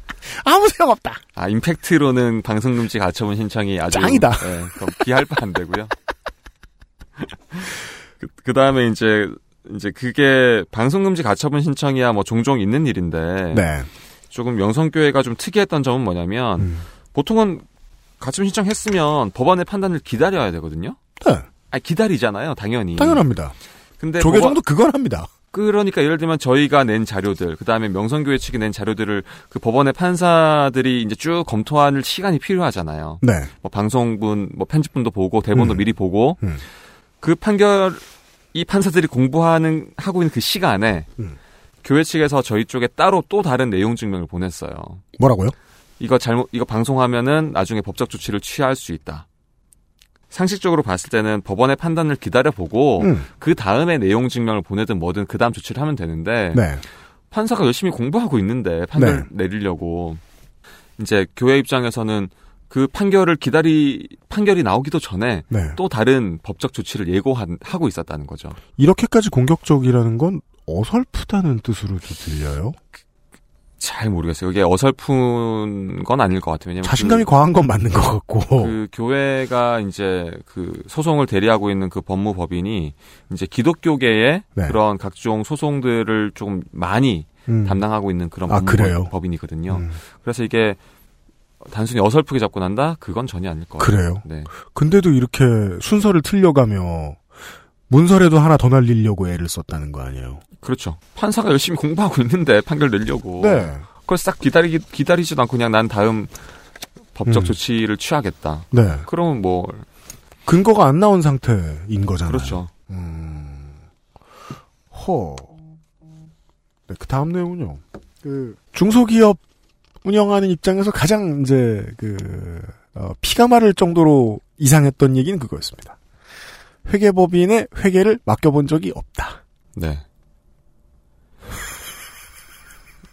아무 소용 없다. 아 임팩트로는 방송 금지 가처분 신청이 아주 짱이다. 예, 그럼 비할 바 안 되고요. 그, 다음에 이제 이제 그게 방송 금지 가처분 신청이야 뭐 종종 있는 일인데 네. 조금 영성교회가 좀 특이했던 점은 뭐냐면 음. 보통은 가처분 신청했으면 법원의 판단을 기다려야 되거든요. 네. 아 기다리잖아요, 당연히. 당연합니다. 근데 조계종도 그건 합니다. 그러니까 예를 들면 저희가 낸 자료들, 그 다음에 명성교회 측이 낸 자료들을 그 법원의 판사들이 이제 쭉 검토하는 시간이 필요하잖아요. 네. 뭐 방송분, 뭐 편집분도 보고 대본도 음. 미리 보고 음. 그 판결 이 판사들이 공부하는 하고 있는 그 시간에 음. 교회 측에서 저희 쪽에 따로 또 다른 내용 증명을 보냈어요. 뭐라고요? 이거 잘못 이거 방송하면은 나중에 법적 조치를 취할 수 있다. 상식적으로 봤을 때는 법원의 판단을 기다려보고 음. 그 다음에 내용 증명을 보내든 뭐든 그 다음 조치를 하면 되는데 네. 판사가 열심히 공부하고 있는데 판결 내리려고 이제 교회 입장에서는 그 판결을 기다리 판결이 나오기도 전에 네. 또 다른 법적 조치를 예고하고 있었다는 거죠. 이렇게까지 공격적이라는 건 어설프다는 뜻으로도 들려요. 잘 모르겠어요. 이게 어설픈 건 아닐 것 같아요. 왜냐면 자신감이 그, 과한 건 맞는 것 같고. 그 교회가 이제 그 소송을 대리하고 있는 그 법무법인이 이제 기독교계의 네. 그런 각종 소송들을 좀 많이 음. 담당하고 있는 그런 아, 그래요? 법무법인이거든요. 음. 그래서 이게 단순히 어설프게 잡고 난다? 그건 전혀 아닐 것 같아요. 그래요? 네. 근데도 이렇게 순서를 틀려가며 문서라도 하나 더 날리려고 애를 썼다는 거 아니에요? 그렇죠. 판사가 열심히 공부하고 있는데 판결 내려고. 네. 그걸 싹 기다리기, 기다리지도 않고 그냥 난 다음 법적 음. 조치를 취하겠다. 네. 그러면 뭐, 근거가 안 나온 상태인 거잖아요. 그렇죠. 허. 네, 그 다음 내용은요. 그 중소기업 운영하는 입장에서 가장 이제 그 어, 피가 마를 정도로 이상했던 얘기는 그거였습니다. 회계법인의 회계를 맡겨본 적이 없다. 네.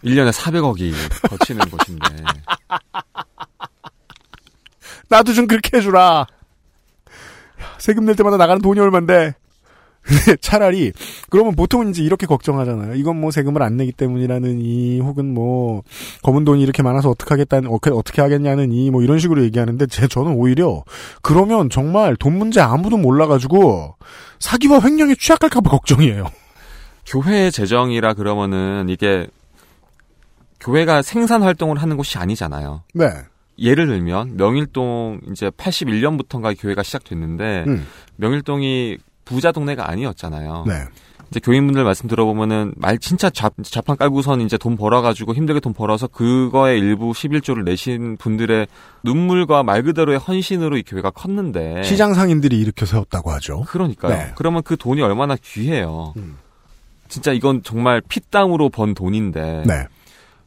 1년에 400억이 거치는 곳인데. 나도 좀 그렇게 해주라. 야, 세금 낼 때마다 나가는 돈이 얼만데. 차라리 그러면 보통은 이제 이렇게 걱정하잖아요. 이건 뭐 세금을 안 내기 때문이라느니 혹은 뭐 검은 돈이 이렇게 많아서 어떻게 하겠다는 어떻게 어떻게 하겠냐느니 뭐 이런 식으로 얘기하는데 제 저는 오히려 그러면 정말 돈 문제 아무도 몰라가지고 사기와 횡령에 취약할까봐 걱정이에요. 교회 재정이라 그러면은 이게 교회가 생산 활동을 하는 곳이 아니잖아요. 네. 예를 들면 명일동 이제 81년부터인가 교회가 시작됐는데 음. 명일동이 부자 동네가 아니었잖아요. 네. 이제 교인분들 말씀 들어보면은 말 진짜 잡, 자판 깔고선 이제 돈 벌어가지고 힘들게 돈 벌어서 그거에 일부 11조를 내신 분들의 눈물과 말 그대로의 헌신으로 이 교회가 컸는데 시장 상인들이 일으켜 세웠다고 하죠. 그러니까요. 네. 그러면 그 돈이 얼마나 귀해요. 음. 진짜 이건 정말 피땀으로 번 돈인데. 네.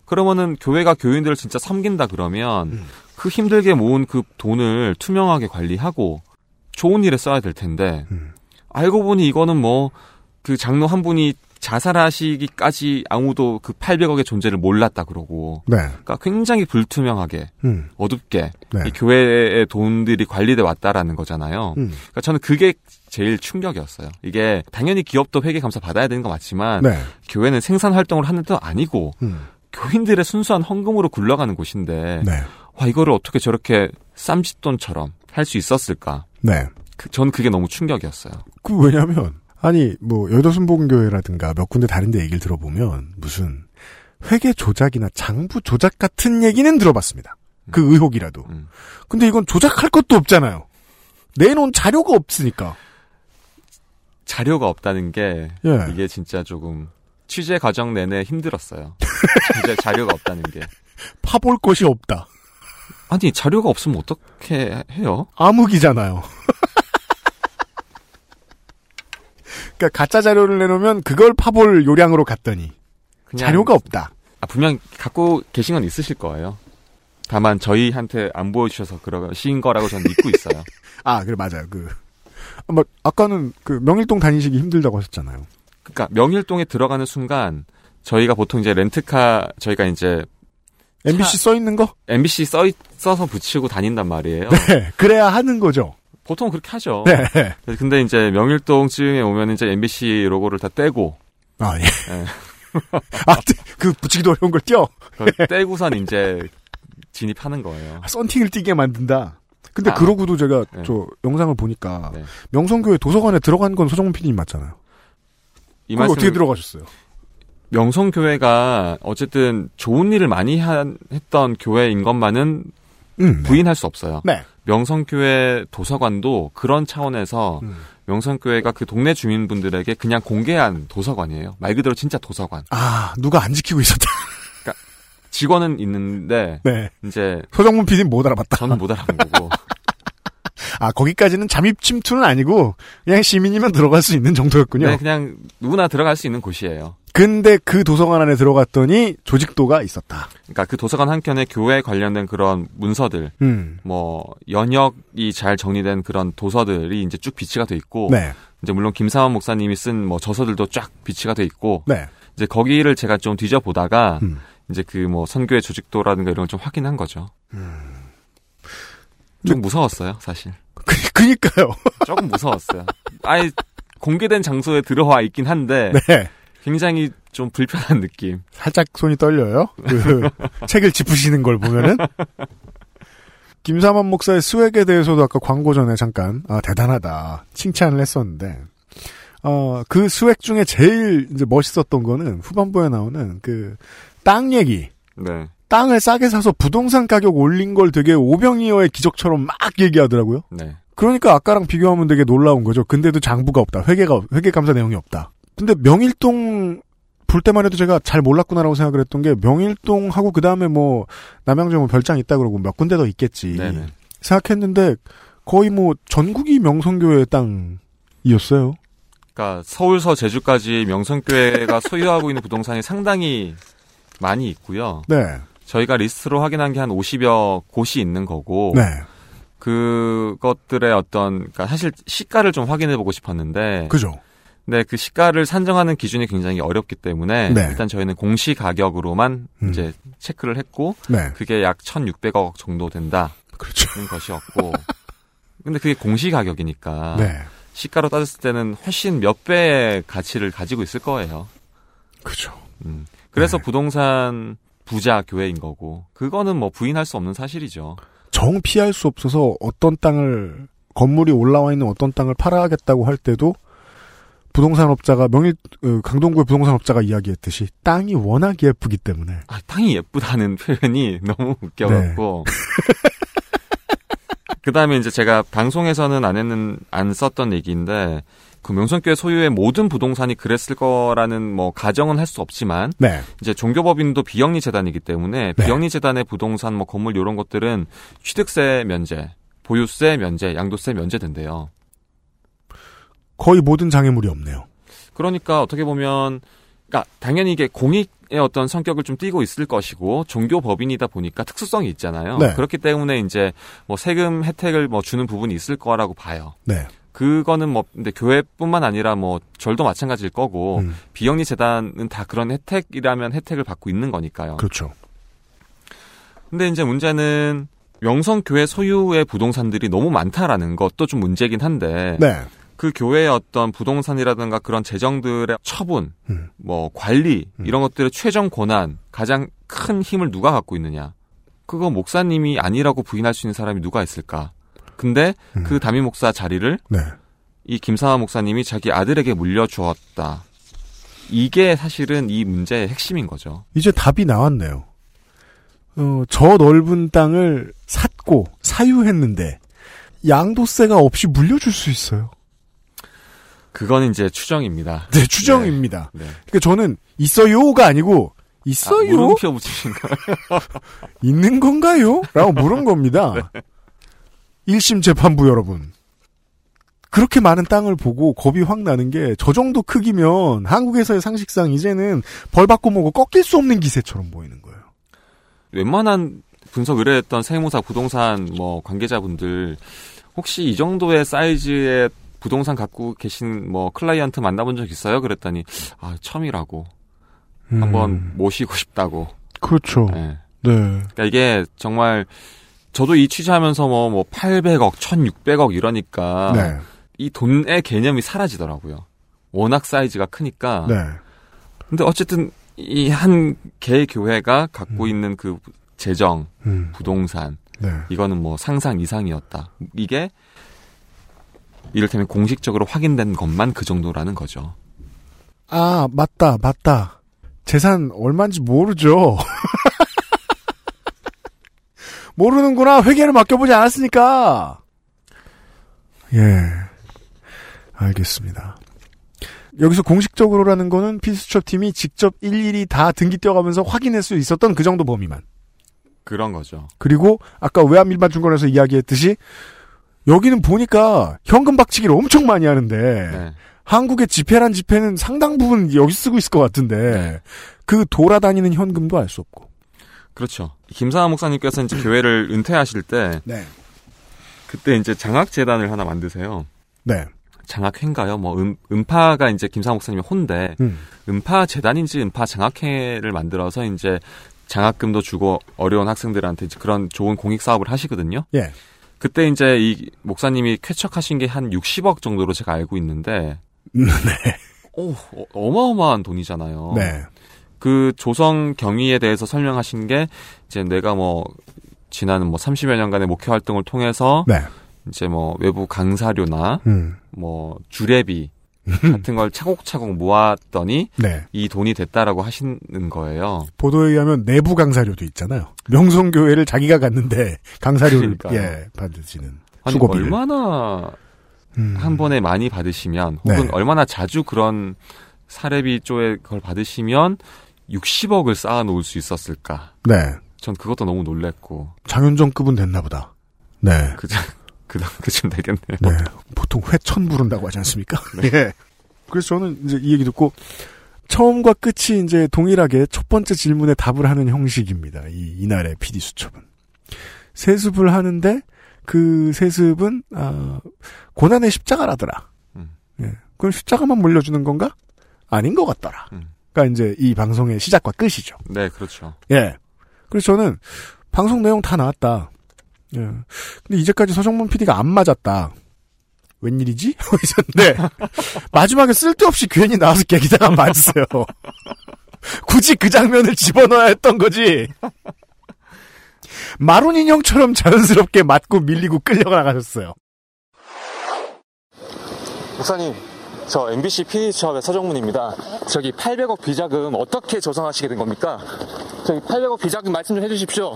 그러면은 교회가 교인들을 진짜 섬긴다 그러면 음. 그 힘들게 모은 그 돈을 투명하게 관리하고 좋은 일에 써야 될 텐데 음. 알고 보니 이거는 뭐 그 장로 한 분이 자살하시기까지 아무도 그 800억의 존재를 몰랐다 그러고 네. 그러니까 굉장히 불투명하게 음. 어둡게 네. 이 교회의 돈들이 관리돼 왔다라는 거잖아요. 음. 그러니까 저는 그게 제일 충격이었어요. 이게 당연히 기업도 회계 감사 받아야 되는 거 맞지만 네. 교회는 생산 활동을 하는 도 아니고 음. 교인들의 순수한 헌금으로 굴러가는 곳인데 네. 와 이거를 어떻게 저렇게 쌈짓돈처럼 할 수 있었을까? 네. 그, 전 그게 너무 충격이었어요. 그 왜냐면 아니 뭐 여도순복음교회라든가 몇 군데 다른데 얘기를 들어보면 무슨 회계 조작이나 장부 조작 같은 얘기는 들어봤습니다. 그 의혹이라도. 음. 근데 이건 조작할 것도 없잖아요. 내놓은 자료가 없으니까. 자료가 없다는 게 예. 이게 진짜 조금 취재 과정 내내 힘들었어요. 진짜 자료가 없다는 게. 파볼 것이 없다. 아니 자료가 없으면 어떻게 해요? 암흑이잖아요. 그러니까 가짜 자료를 내놓으면 그걸 파볼 요량으로 갔더니 자료가 없다. 아, 분명 갖고 계신 건 있으실 거예요. 다만 저희한테 안 보여주셔서 그러신 거라고 저는 믿고 있어요. 아, 그래 맞아요. 그 뭐, 아까는 그 명일동 다니시기 힘들다고 하셨잖아요. 그러니까 명일동에 들어가는 순간 저희가 보통 이제 렌트카 저희가 이제 MBC 써 있는 거? MBC 써 있- 써서 붙이고 다닌단 말이에요. 네, 그래야 하는 거죠. 보통 그렇게 하죠. 네. 근데 이제 명일동쯤에 오면 이제 MBC 로고를 다 떼고. 아, 예. 아, 그 붙이기도 어려운 걸. 그걸 떼고선 이제 진입하는 거예요. 썬팅을 띄게 만든다. 근데 아. 그러고도 제가 네. 저 영상을 보니까 명성교회 도서관에 들어간 건 서정문 PD님 맞잖아요. 이 말씀을- 어떻게 들어가셨어요? 명성교회가 어쨌든 좋은 일을 많이 한- 했던 교회인 것만은 음, 부인할 수 없어요. 네. 명성교회 도서관도 그런 차원에서 음. 명성교회가 그 동네 주민분들에게 그냥 공개한 도서관이에요. 말 그대로 진짜 도서관. 아, 누가 안 지키고 있었다. 그러니까 직원은 있는데 네. 이제 서정문 PD는 못 알아봤다. 저는 못 알아본 거고. 아, 거기까지는 잠입 침투는 아니고 그냥 시민이면 들어갈 수 있는 정도였군요. 네, 그냥 누구나 들어갈 수 있는 곳이에요. 근데 그 도서관 안에 들어갔더니 조직도가 있었다. 그러니까 그 도서관 한켠에 교회 관련된 그런 문서들, 음. 뭐 연역이 잘 정리된 그런 도서들이 이제 쭉 비치가 돼 있고, 네. 이제 물론 김사원 목사님이 쓴 뭐 저서들도 쫙 비치가 돼 있고, 네. 이제 거기를 제가 좀 뒤져 보다가 음. 이제 그 뭐 선교의 조직도라든가 이런 걸 좀 확인한 거죠. 음. 좀 무서웠어요, 사실. 그니까요. 조금 무서웠어요. 아예 공개된 장소에 들어와 있긴 한데 네. 굉장히 좀 불편한 느낌. 살짝 손이 떨려요. 그 책을 짚으시는 걸 보면은 김사만 목사의 스웩에 대해서도 아까 광고 전에 잠깐 아, 대단하다 칭찬을 했었는데 어, 그 스웩 중에 제일 이제 멋있었던 거는 후반부에 나오는 그 땅 얘기. 네. 땅을 싸게 사서 부동산 가격 올린 걸 되게 오병이어의 기적처럼 막 얘기하더라고요. 네. 그러니까 아까랑 비교하면 되게 놀라운 거죠. 근데도 장부가 없다. 회계가 회계 감사 내용이 없다. 근데 명일동 볼 때만 해도 제가 잘 몰랐구나라고 생각을 했던 게 명일동하고 그 다음에 뭐 남양주에 뭐 별장 있다 그러고 몇 군데 더 있겠지 네네. 생각했는데 거의 뭐 전국이 명성교회 땅이었어요. 그러니까 서울서 제주까지 명성교회가 소유하고 있는 부동산이 상당히 많이 있고요. 네. 저희가 리스트로 확인한 게 한 50여 곳이 있는 거고 네. 그것들의 어떤 그러니까 사실 시가를 좀 확인해 보고 싶었는데 그죠. 네, 그 시가를 산정하는 기준이 굉장히 어렵기 때문에 네. 일단 저희는 공시 가격으로만 음. 이제 체크를 했고 네. 그게 약 1,600억 정도 된다. 그렇죠. 는 것이었고 근데 그게 공시 가격이니까 네. 시가로 따졌을 때는 훨씬 몇 배의 가치를 가지고 있을 거예요. 그죠. 음. 그래서 네. 부동산 부자 교회인 거고 그거는 뭐 부인할 수 없는 사실이죠. 정 피할 수 없어서 어떤 땅을 건물이 올라와 있는 어떤 땅을 팔아야겠다고 할 때도 부동산 업자가 명일 어, 강동구의 부동산 업자가 이야기했듯이 땅이 워낙 예쁘기 때문에 아, 땅이 예쁘다는 표현이 너무 웃겨갖고. 그 다음에 이제 제가 방송에서는 안 했는, 안 썼던 얘기인데, 그 명성교회 소유의 모든 부동산이 그랬을 거라는 뭐 가정은 할 수 없지만, 네. 이제 종교법인도 비영리 재단이기 때문에, 네. 비영리 재단의 부동산 뭐 건물 이런 것들은 취득세 면제, 보유세 면제, 양도세 면제된대요. 거의 모든 장애물이 없네요. 그러니까 어떻게 보면 그러니까 당연히 이게 공익의 어떤 성격을 좀 띠고 있을 것이고 종교 법인이다 보니까 특수성이 있잖아요. 네. 그렇기 때문에 이제 뭐 세금 혜택을 뭐 주는 부분이 있을 거라고 봐요. 네. 그거는 뭐 근데 교회뿐만 아니라 뭐 절도 마찬가지일 거고 음. 비영리 재단은 다 그런 혜택이라면 혜택을 받고 있는 거니까요. 그렇죠. 근데 이제 문제는 명성교회 소유의 부동산들이 너무 많다라는 것도 좀 문제긴 한데 네. 그 교회의 어떤 부동산이라든가 그런 재정들의 처분, 음. 뭐 관리 이런 것들의 최종 권한, 가장 큰 힘을 누가 갖고 있느냐? 그거 목사님이 아니라고 부인할 수 있는 사람이 누가 있을까? 근데 그 담임 목사 자리를 음. 네. 이 김사화 목사님이 자기 아들에게 물려주었다. 이게 사실은 이 문제의 핵심인 거죠. 이제 답이 나왔네요. 어, 저 넓은 땅을 샀고 사유했는데 양도세가 없이 물려줄 수 있어요. 그건 이제 추정입니다. 네, 추정입니다. 네. 그러니까 저는 있어요가 아니고 있어요? 아, 물음표 붙이신 거예요? 있는 건가요? 라고 물은 겁니다. 네. 1심 재판부 여러분. 그렇게 많은 땅을 보고 겁이 확 나는 게 저 정도 크기면 한국에서의 상식상 이제는 벌 받고 뭐고 꺾일 수 없는 기세처럼 보이는 거예요. 웬만한 분석 의뢰했던 세무사 부동산 뭐 관계자분들 혹시 이 정도의 사이즈의 부동산 갖고 계신 뭐 클라이언트 만나본 적 있어요? 그랬더니 아 처음이라고 한번 모시고 싶다고. 그렇죠. 네. 네. 그러니까 이게 정말 저도 이 취재하면서 뭐, 뭐 800억, 1600억 이러니까 네. 이 돈의 개념이 사라지더라고요. 워낙 사이즈가 크니까. 네. 근데 어쨌든 이 한 개 교회가 갖고 있는 그 재정, 음. 부동산, 네. 이거는 뭐 상상 이상이었다. 이게 이를테면 공식적으로 확인된 것만 그 정도라는 거죠. 아, 맞다, 맞다. 재산 얼마인지 모르죠. 모르는구나. 회계를 맡겨보지 않았으니까. 예. 알겠습니다. 여기서 공식적으로라는 거는 피스첩 팀이 직접 일일이 다 등기 떼어가면서 확인할 수 있었던 그 정도 범위만. 그런 거죠. 그리고 아까 외환밀반증권에서 이야기했듯이 여기는 보니까 현금 박치기를 엄청 많이 하는데 네. 한국의 지폐란 지폐는 상당 부분 여기 쓰고 있을 것 같은데 그 돌아다니는 현금도 알 수 없고. 그렇죠. 김사하 목사님께서 이제 교회를 은퇴하실 때 네. 그때 이제 장학 재단을 하나 만드세요. 네. 장학회인가요? 뭐 음, 음파가 이제 김사하 목사님의 혼데 음. 음파 재단인지 음파 장학회를 만들어서 이제 장학금도 주고 어려운 학생들한테 이제 그런 좋은 공익 사업을 하시거든요. 예. 그때 이제 이 목사님이 쾌척하신 게 한 60억 정도로 제가 알고 있는데 네. 오, 어- 어마어마한 돈이잖아요. 네. 그 조성 경위에 대해서 설명하신 게 이제 내가 뭐 지난 뭐 30여 년간의 목회 활동을 통해서 네. 이제 뭐 외부 강사료나 음. 뭐 주례비 같은 걸 차곡차곡 모았더니 네. 이 돈이 됐다라고 하시는 거예요. 보도에 의하면 내부 강사료도 있잖아요. 명성교회를 자기가 갔는데 강사료를 그러니까요. 예 받으시는 아니 수고비를. 얼마나 음. 한 번에 많이 받으시면 혹은 네. 얼마나 자주 그런 사례비 쪽에 그걸 받으시면 60억을 쌓아 놓을 수 있었을까? 네. 전 그것도 너무 놀랬고 장윤정급은 됐나 보다. 네. 그, 그, 그쯤 되겠네요. 네. 보통 회천 부른다고 하지 않습니까? 예. 그래서 저는 이제 이 얘기 듣고 처음과 끝이 이제 동일하게 첫 번째 질문에 답을 하는 형식입니다. 이 이날의 PD 수첩은 세습을 하는데 그 세습은 아, 고난의 십자가라더라. 음. 예. 그럼 십자가만 물려주는 건가? 아닌 것 같더라. 그러니까 이제 이 방송의 시작과 끝이죠. 네, 그렇죠. 예. 그래서 저는 방송 내용 다 나왔다. 예. 근데 이제까지 서정문 PD가 안 맞았다. 웬일이지? 하고 있었는데 마지막에 쓸데없이 괜히 나와서 깨기다가 맞았어요. 굳이 그 장면을 집어넣어야 했던 거지. 마룬 인형처럼 자연스럽게 맞고 밀리고 끌려가 나가셨어요. 목사님, 저 MBC PD 수첩의 서정문입니다. 저기 800억 비자금 어떻게 조성하시게 된 겁니까? 저기 800억 비자금 말씀 좀 해주십시오.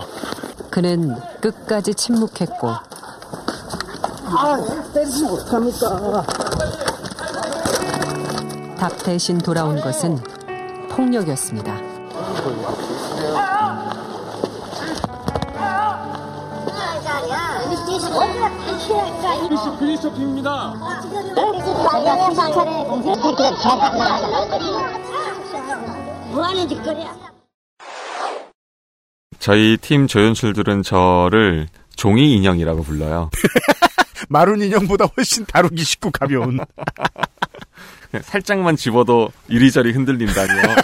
그는 끝까지 침묵했고 아, 때리시면 어떡합니까? 답 대신 돌아온 것은 폭력이었습니다. 뭐 하는 짓거리야? 저희 팀 조연출들은 저를 종이 인형이라고 불러요. 마룬 인형보다 훨씬 다루기 쉽고 가벼운. 살짝만 집어도 이리저리 흔들린다며.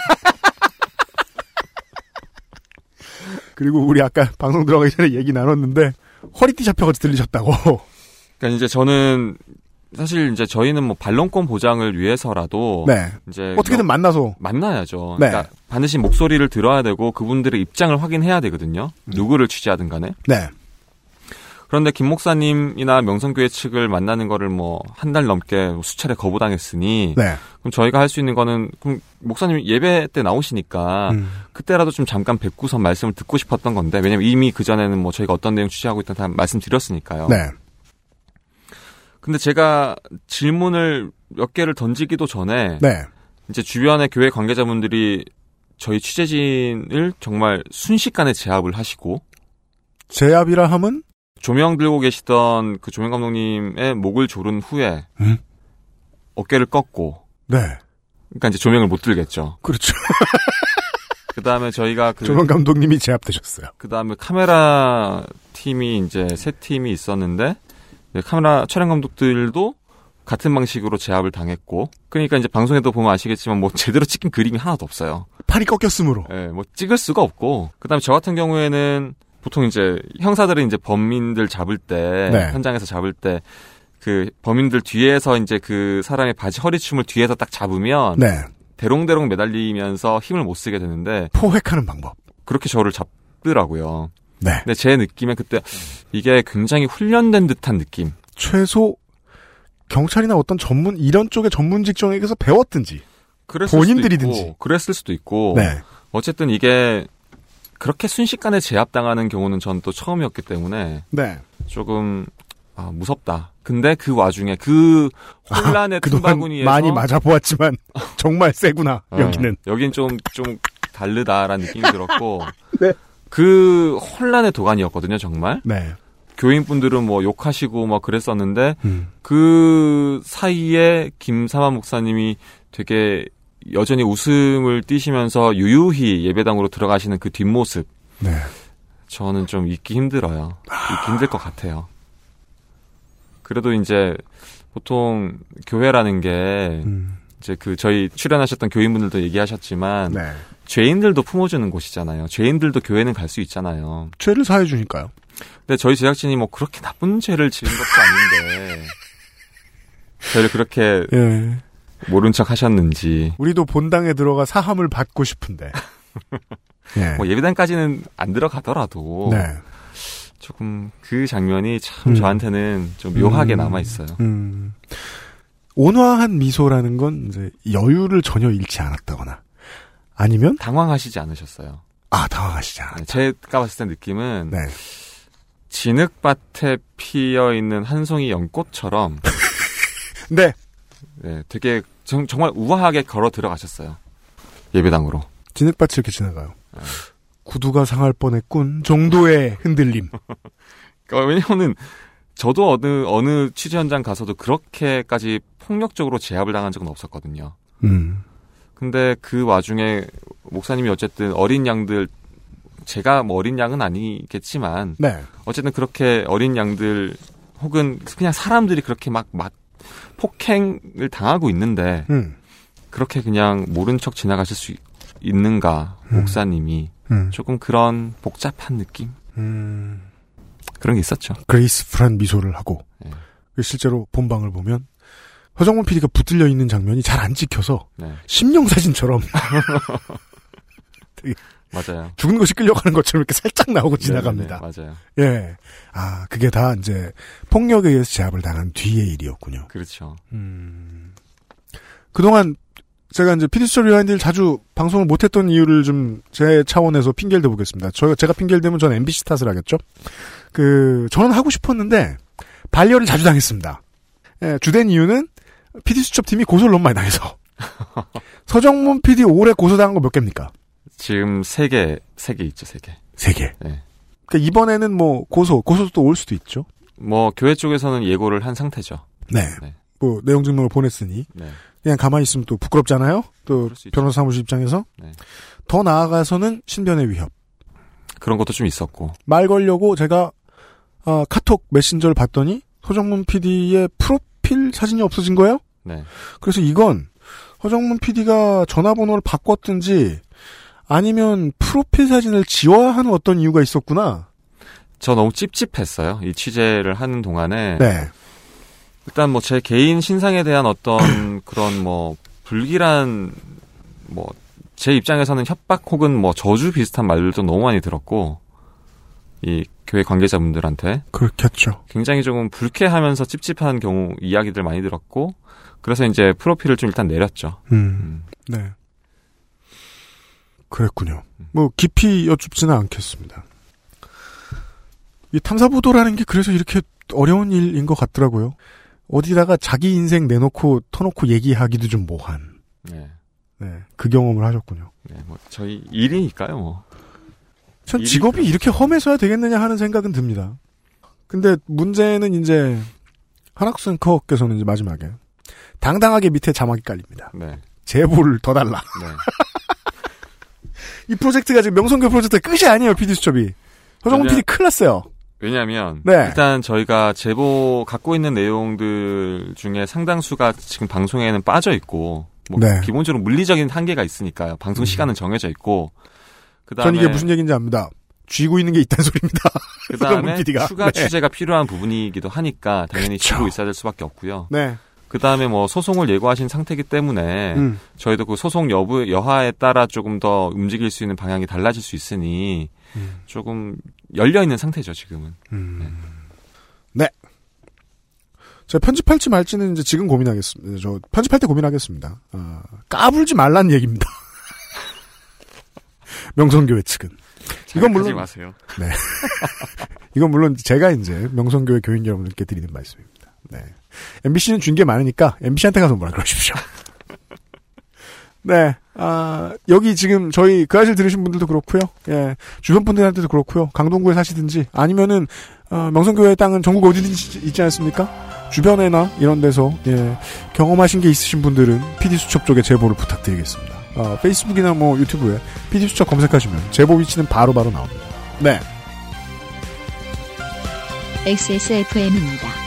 그리고 우리 아까 방송 들어가기 전에 얘기 나눴는데 허리띠 잡혀가지고 들리셨다고. 그러니까 이제 저는 사실 이제 저희는 뭐 반론권 보장을 위해서라도 네. 이제 어떻게든 뭐 만나서 만나야죠. 네. 그러니까 반드시 목소리를 들어야 되고 그분들의 입장을 확인해야 되거든요. 누구를 취재하든 간에. 네. 그런데 김 목사님이나 명성교회 측을 만나는 거를 뭐 한 달 넘게 수차례 거부당했으니 네. 그럼 저희가 할 수 있는 거는 그럼 목사님 예배 때 나오시니까 음. 그때라도 좀 잠깐 뵙고선 말씀을 듣고 싶었던 건데 왜냐면 이미 그 전에는 뭐 저희가 어떤 내용 취재하고 있다 다 말씀드렸으니까요. 네. 근데 제가 질문을 몇 개를 던지기도 전에 네. 이제 주변의 교회 관계자분들이 저희 취재진을 정말 순식간에 제압을 하시고 제압이라 함은 조명 들고 계시던 그 조명 감독님의 목을 조른 후에 음? 어깨를 꺾고 네. 그러니까 이제 조명을 못 들겠죠. 그렇죠. 그 다음에 저희가 그 조명 감독님이 제압되셨어요. 그 다음에 카메라 팀이 이제 세 팀이 있었는데 카메라 촬영 감독들도 같은 방식으로 제압을 당했고 그러니까 이제 방송에도 보면 아시겠지만 뭐 제대로 찍힌 그림이 하나도 없어요. 팔이 꺾였으므로. 예, 뭐 찍을 수가 없고 그다음에 저 같은 경우에는 보통 이제 형사들은 이제 범인들 잡을 때 네. 현장에서 잡을 때 그 범인들 뒤에서 이제 그 사람의 바지 허리춤을 뒤에서 딱 잡으면 네. 대롱대롱 매달리면서 힘을 못 쓰게 되는데 포획하는 방법. 그렇게 저를 잡더라고요. 네. 근데 제 느낌에 그때 이게 굉장히 훈련된 듯한 느낌. 최소 경찰이나 어떤 전문 이런 쪽의 전문 직종에게서 배웠든지 본인들이든지. 그랬을 수도 있고. 네. 어쨌든 이게 그렇게 순식간에 제압당하는 경우는 전 또 처음이었기 때문에 네. 조금 아, 무섭다. 근데 그 와중에 그 혼란의 그동안 틈바구니에서 많이 맞아보았지만 정말 세구나 어, 여기는. 여긴 좀좀 다르다라는 느낌이 들었고 네. 그 혼란의 도가니였거든요 정말. 네. 교인분들은 뭐 욕하시고 막 그랬었는데 음. 그 사이에 김사만 목사님이 되게 여전히 웃음을 띠시면서 유유히 예배당으로 들어가시는 그 뒷모습 네. 저는 좀 잊기 힘들어요. 잊기 힘들 것 같아요. 그래도 이제 보통 교회라는 게 음. 이제 그 저희 출연하셨던 교인분들도 얘기하셨지만 네. 죄인들도 품어주는 곳이잖아요. 죄인들도 교회는 갈 수 있잖아요. 죄를 사해 주니까요. 근데 저희 제작진이 뭐 그렇게 나쁜 죄를 지은 것도 아닌데 저희를 그렇게 예. 모른 척 하셨는지 우리도 본당에 들어가 사함을 받고 싶은데. 예. 뭐 예배당까지는 안 들어가더라도 네. 조금 그 장면이 참 음. 저한테는 좀 묘하게 음. 남아 있어요. 음. 온화한 미소라는 건 이제 여유를 전혀 잃지 않았다거나 아니면 당황하시지 않으셨어요. 아 당황하시지 않았다. 네, 제가 봤을 때 느낌은 네. 진흙밭에 피어 있는 한 송이 연꽃처럼 네. 네, 되게 정, 말 우아하게 걸어 들어가셨어요. 예배당으로. 진흙밭이 이렇게 지나가요. 구두가 상할 뻔했군 정도의 흔들림. 그러니까 왜냐면은 저도 어느 어느 취재 현장 가서도 그렇게까지 폭력적으로 제압을 당한 적은 없었거든요. 음. 근데 그 와중에 목사님이 어쨌든 어린 양들 제가 뭐 어린 양은 아니겠지만 네. 어쨌든 그렇게 어린 양들 혹은 그냥 사람들이 그렇게 막, 막 폭행을 당하고 있는데 음. 그렇게 그냥 모른 척 지나가실 수 있는가 목사님이 음. 조금 그런 복잡한 느낌 음. 그런 게 있었죠. 그레이스풀한 미소를 하고 네. 실제로 본방을 보면 허정문 PD가 붙들려 있는 장면이 잘 안 찍혀서 네. 심령 사진처럼 되게 맞아요. 죽은 것이 끌려가는 것처럼 이렇게 살짝 나오고 네, 지나갑니다. 네, 맞아요. 예. 아, 그게 다 이제 폭력에 의해서 제압을 당한 뒤의 일이었군요. 그렇죠. 그동안 제가 이제 피디수첩 rewind를 자주 방송을 못했던 이유를 좀 제 차원에서 핑계를 대보겠습니다. 저, 제가 핑계를 대면 저는 MBC 탓을 하겠죠? 그, 저는 하고 싶었는데, 반려를 자주 당했습니다. 예, 주된 이유는 피디수첩 팀이 고소를 너무 많이 당해서. 서정문 PD 올해 고소당한 거 몇 개입니까? 지금 세 개, 세 개 있죠, 세 개. 세 개. 네. 그러니까 이번에는 뭐 고소, 고소도 또올 수도 있죠. 뭐 교회 쪽에서는 예고를 한 상태죠. 네. 뭐 내용 증명을 보냈으니 네. 그냥 가만히 있으면 또 부끄럽잖아요. 또 변호사 사무실 입장에서 네. 더 나아가서는 신변의 위협. 그런 것도 좀 있었고. 말 걸려고 제가 아, 카톡 메신저를 봤더니 서정문 PD의 프로필 사진이 없어진 거예요. 네. 그래서 이건 허정문 PD가 전화번호를 바꿨든지 아니면 프로필 사진을 지워야 하는 어떤 이유가 있었구나. 저 너무 찝찝했어요. 이 취재를 하는 동안에. 네. 일단 뭐 제 개인 신상에 대한 어떤 그런 뭐 불길한 뭐 제 입장에서는 협박 혹은 뭐 저주 비슷한 말들도 너무 많이 들었고 이 교회 관계자분들한테 그렇겠죠. 굉장히 조금 불쾌하면서 찝찝한 경우 이야기들 많이 들었고 그래서 이제 프로필을 좀 일단 내렸죠. 음. 네. 그랬군요. 뭐 깊이 여쭙지는 않겠습니다. 이 탐사 보도라는 게 그래서 이렇게 어려운 일인 것 같더라고요. 어디다가 자기 인생 내놓고 터놓고 얘기하기도 좀 뭐한. 네. 네. 그 경험을 하셨군요. 네, 뭐 저희 일이니까요, 뭐. 참 직업이 이렇게 험해서야 되겠느냐 하는 생각은 듭니다. 근데 문제는 이제 한학수 앵커께서는 이제 마지막에 당당하게 밑에 자막이 깔립니다. 네. 제보를 더 달라. 네. 이 프로젝트가 지금 명성교 프로젝트의 끝이 아니에요, PD수첩이. 허정문 왜냐- PD 큰일 났어요. 왜냐하면 네. 일단 저희가 제보 갖고 있는 내용들 중에 상당수가 지금 방송에는 빠져 있고 뭐 네. 음. 기본적으로 물리적인 한계가 있으니까요. 방송 시간은 정해져 있고 그다음에 전 이게 무슨 얘기인지 압니다. 쥐고 있는 게 있다는 소리입니다. 그 다음에 서정문 PD가. 추가 네. 취재가 필요한 부분이기도 하니까 당연히. 쥐고 있어야 될 수밖에 없고요. 네. 그 다음에 뭐 소송을 예고하신 상태이기 때문에 음. 저희도 그 소송 여부 여하에 따라 조금 더 움직일 수 있는 방향이 달라질 수 있으니 음. 조금 열려 있는 상태죠 지금은. 네. 제가 편집할지 말지는 이제 지금 고민하겠습니다. 저 편집할 때 고민하겠습니다. 아, 까불지 말란 얘기입니다. 명성교회 측은. 이건 물론 마세요. 네. 이건 물론 제가 이제 명성교회 교인 여러분들께 드리는 말씀입니다. 네. MBC는 준 게 많으니까 MBC한테 가서 뭐라 그러십시오. 네. 아, 여기 지금 저희 그 아실 들으신 분들도 그렇고요. 예. 주변 분들한테도 그렇고요. 강동구에 사시든지 아니면은 어, 명성교회 땅은 전국 어디든지 있지 않습니까? 주변에나 이런 데서 예, 경험하신 게 있으신 분들은 PD 수첩 쪽에 제보를 부탁드리겠습니다. 어, 페이스북이나 뭐 유튜브에 PD 수첩 검색하시면 제보 위치는 바로바로 나옵니다. 네. XSFM입니다.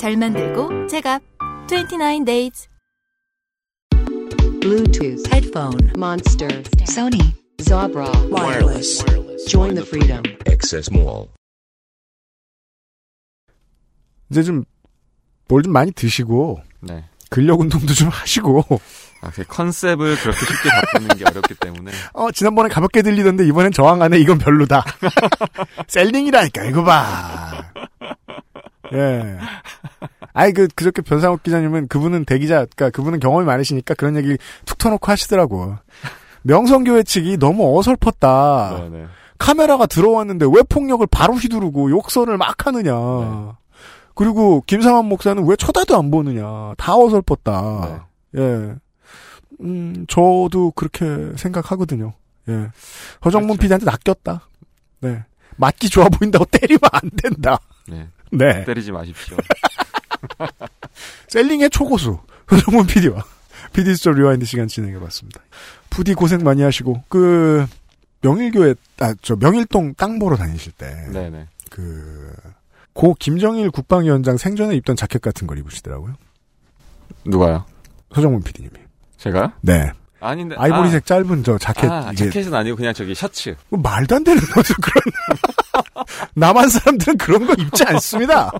잘 만들고 제갑 29 days Bluetooth headphone monster Sony Zabra wireless. Join the freedom. Excess Mall. 이제 좀 뭘 좀 많이 드시고 네. 근력 운동도 좀 하시고 아, 그 컨셉을 그렇게 쉽게 바꾸는 게 어렵기 때문에 어 지난번에 가볍게 들리던데 이번엔 저항하네 이건 별로다. 셀링이라니까 이거 봐. 예. 아이 그 그저께 변상욱 기자님은 그분은 대기자, 그러니까 그분은 경험이 많으시니까 그런 얘기 툭 터놓고 하시더라고. 명성교회 측이 너무 어설펐다. 네네. 카메라가 들어왔는데 왜 폭력을 바로 휘두르고 욕설을 막 하느냐. 그리고 김상환 목사는 왜 쳐다도 안 보느냐. 다 어설펐다. 예. 음, 저도 그렇게 생각하거든요. 예. 허정문 PD한테 낚였다. 네. 맞기 좋아 보인다고 때리면 안 된다. 네. 네. 때리지 마십시오. selling의 초고수 서정문 PD와 PD 수첩 rewind 시간 진행해봤습니다. 부디 고생 많이 하시고 그 명일교회 아 저 명일동 땅 보러 다니실 때 네네. 그, 고 김정일 국방위원장 생전에 입던 자켓 같은 걸 입으시더라고요. 누가요? 서정문 PD님이. 제가요? 네. 아닌데. 아이보리색 짧은 저 자켓. 아, 이게 자켓은 아니고 그냥 저기 셔츠. 뭐 말도 안 되는 거죠, 그런. 남한 사람들은 그런 거 입지 않습니다.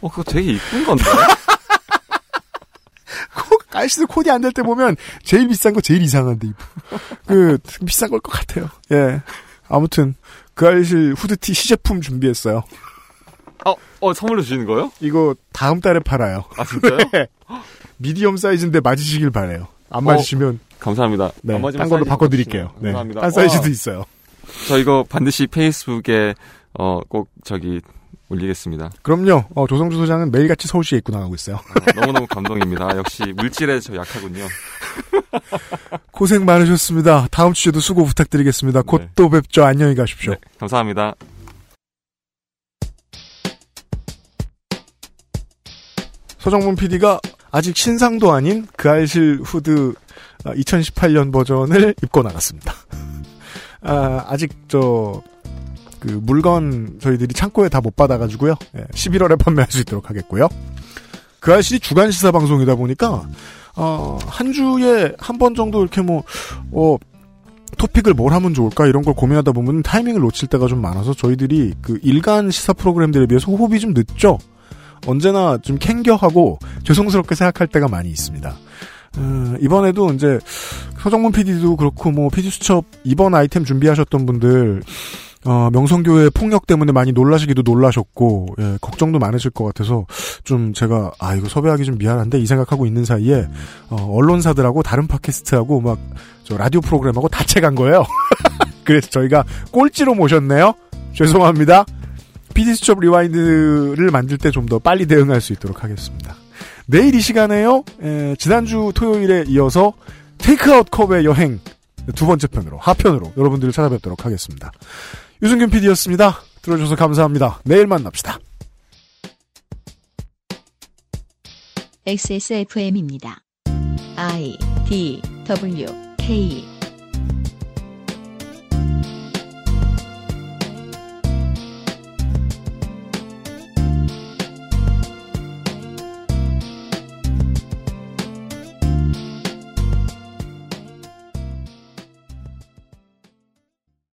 어, 그거 되게 이쁜 건데? 깔시드 코디 안 될 때 보면 제일 비싼 거 제일 이상한데. 그 비싼 걸 것 같아요. 예. 아무튼 그 알실 후드티 시제품 준비했어요. 어, 어, 선물로 주시는 거예요? 이거 다음 달에 팔아요. 아, 진짜요? 네. 미디엄 사이즈인데 맞으시길 바래요. 안 맞으시면 감사합니다. 네, 딴 걸로 바꿔드릴게요. 네, 감사합니다. 한 사이즈도 와. 있어요. 저 이거 반드시 페이스북에 어, 꼭 저기 올리겠습니다. 그럼요. 어, 조성주 소장은 매일같이 서울시에 입고 나가고 있어요. 아, 너무너무 감동입니다. 아, 역시 물질에 저 약하군요. 고생 많으셨습니다. 다음 주에도 수고 부탁드리겠습니다. 곧 네. 또 뵙죠. 안녕히 가십시오. 감사합니다. 서정문 PD가 아직 신상도 아닌 그 알실 후드 2018년 버전을 입고 나갔습니다. 아, 아직 저, 그 물건 저희들이 창고에 다 못 받아가지고요. 11월에 판매할 수 있도록 하겠고요. 그 알실이 주간 시사 방송이다 보니까, 어, 한 주에 한 번 정도 이렇게 뭐, 어, 토픽을 뭘 하면 좋을까 이런 걸 고민하다 보면 타이밍을 놓칠 때가 좀 많아서 저희들이 그 일간 시사 프로그램들에 비해서 호흡이 좀 늦죠. 언제나 좀 캥겨하고 죄송스럽게 생각할 때가 많이 있습니다. 어, 이번에도 이제 서정문 PD도 그렇고 뭐 PD 수첩 이번 아이템 준비하셨던 분들 어, 명성교회 폭력 때문에 많이 놀라시기도 놀라셨고 예, 걱정도 많으실 것 같아서 좀 제가 아 이거 섭외하기 좀 미안한데 이 생각하고 있는 사이에 어, 언론사들하고 다른 팟캐스트하고 막 저 라디오 프로그램하고 다 채간 거예요. 그래서 저희가 꼴찌로 모셨네요. 죄송합니다. PD 수첩 rewind를 만들 때 좀 더 빨리 대응할 수 있도록 하겠습니다. 내일 이 시간에요. 에, 지난주 토요일에 이어서 테이크아웃 컵의 여행 두 번째 편으로 하편으로 여러분들을 찾아뵙도록 하겠습니다. 유승균 PD였습니다. 들어주셔서 감사합니다. 내일 만납시다. XSFM입니다. I D W K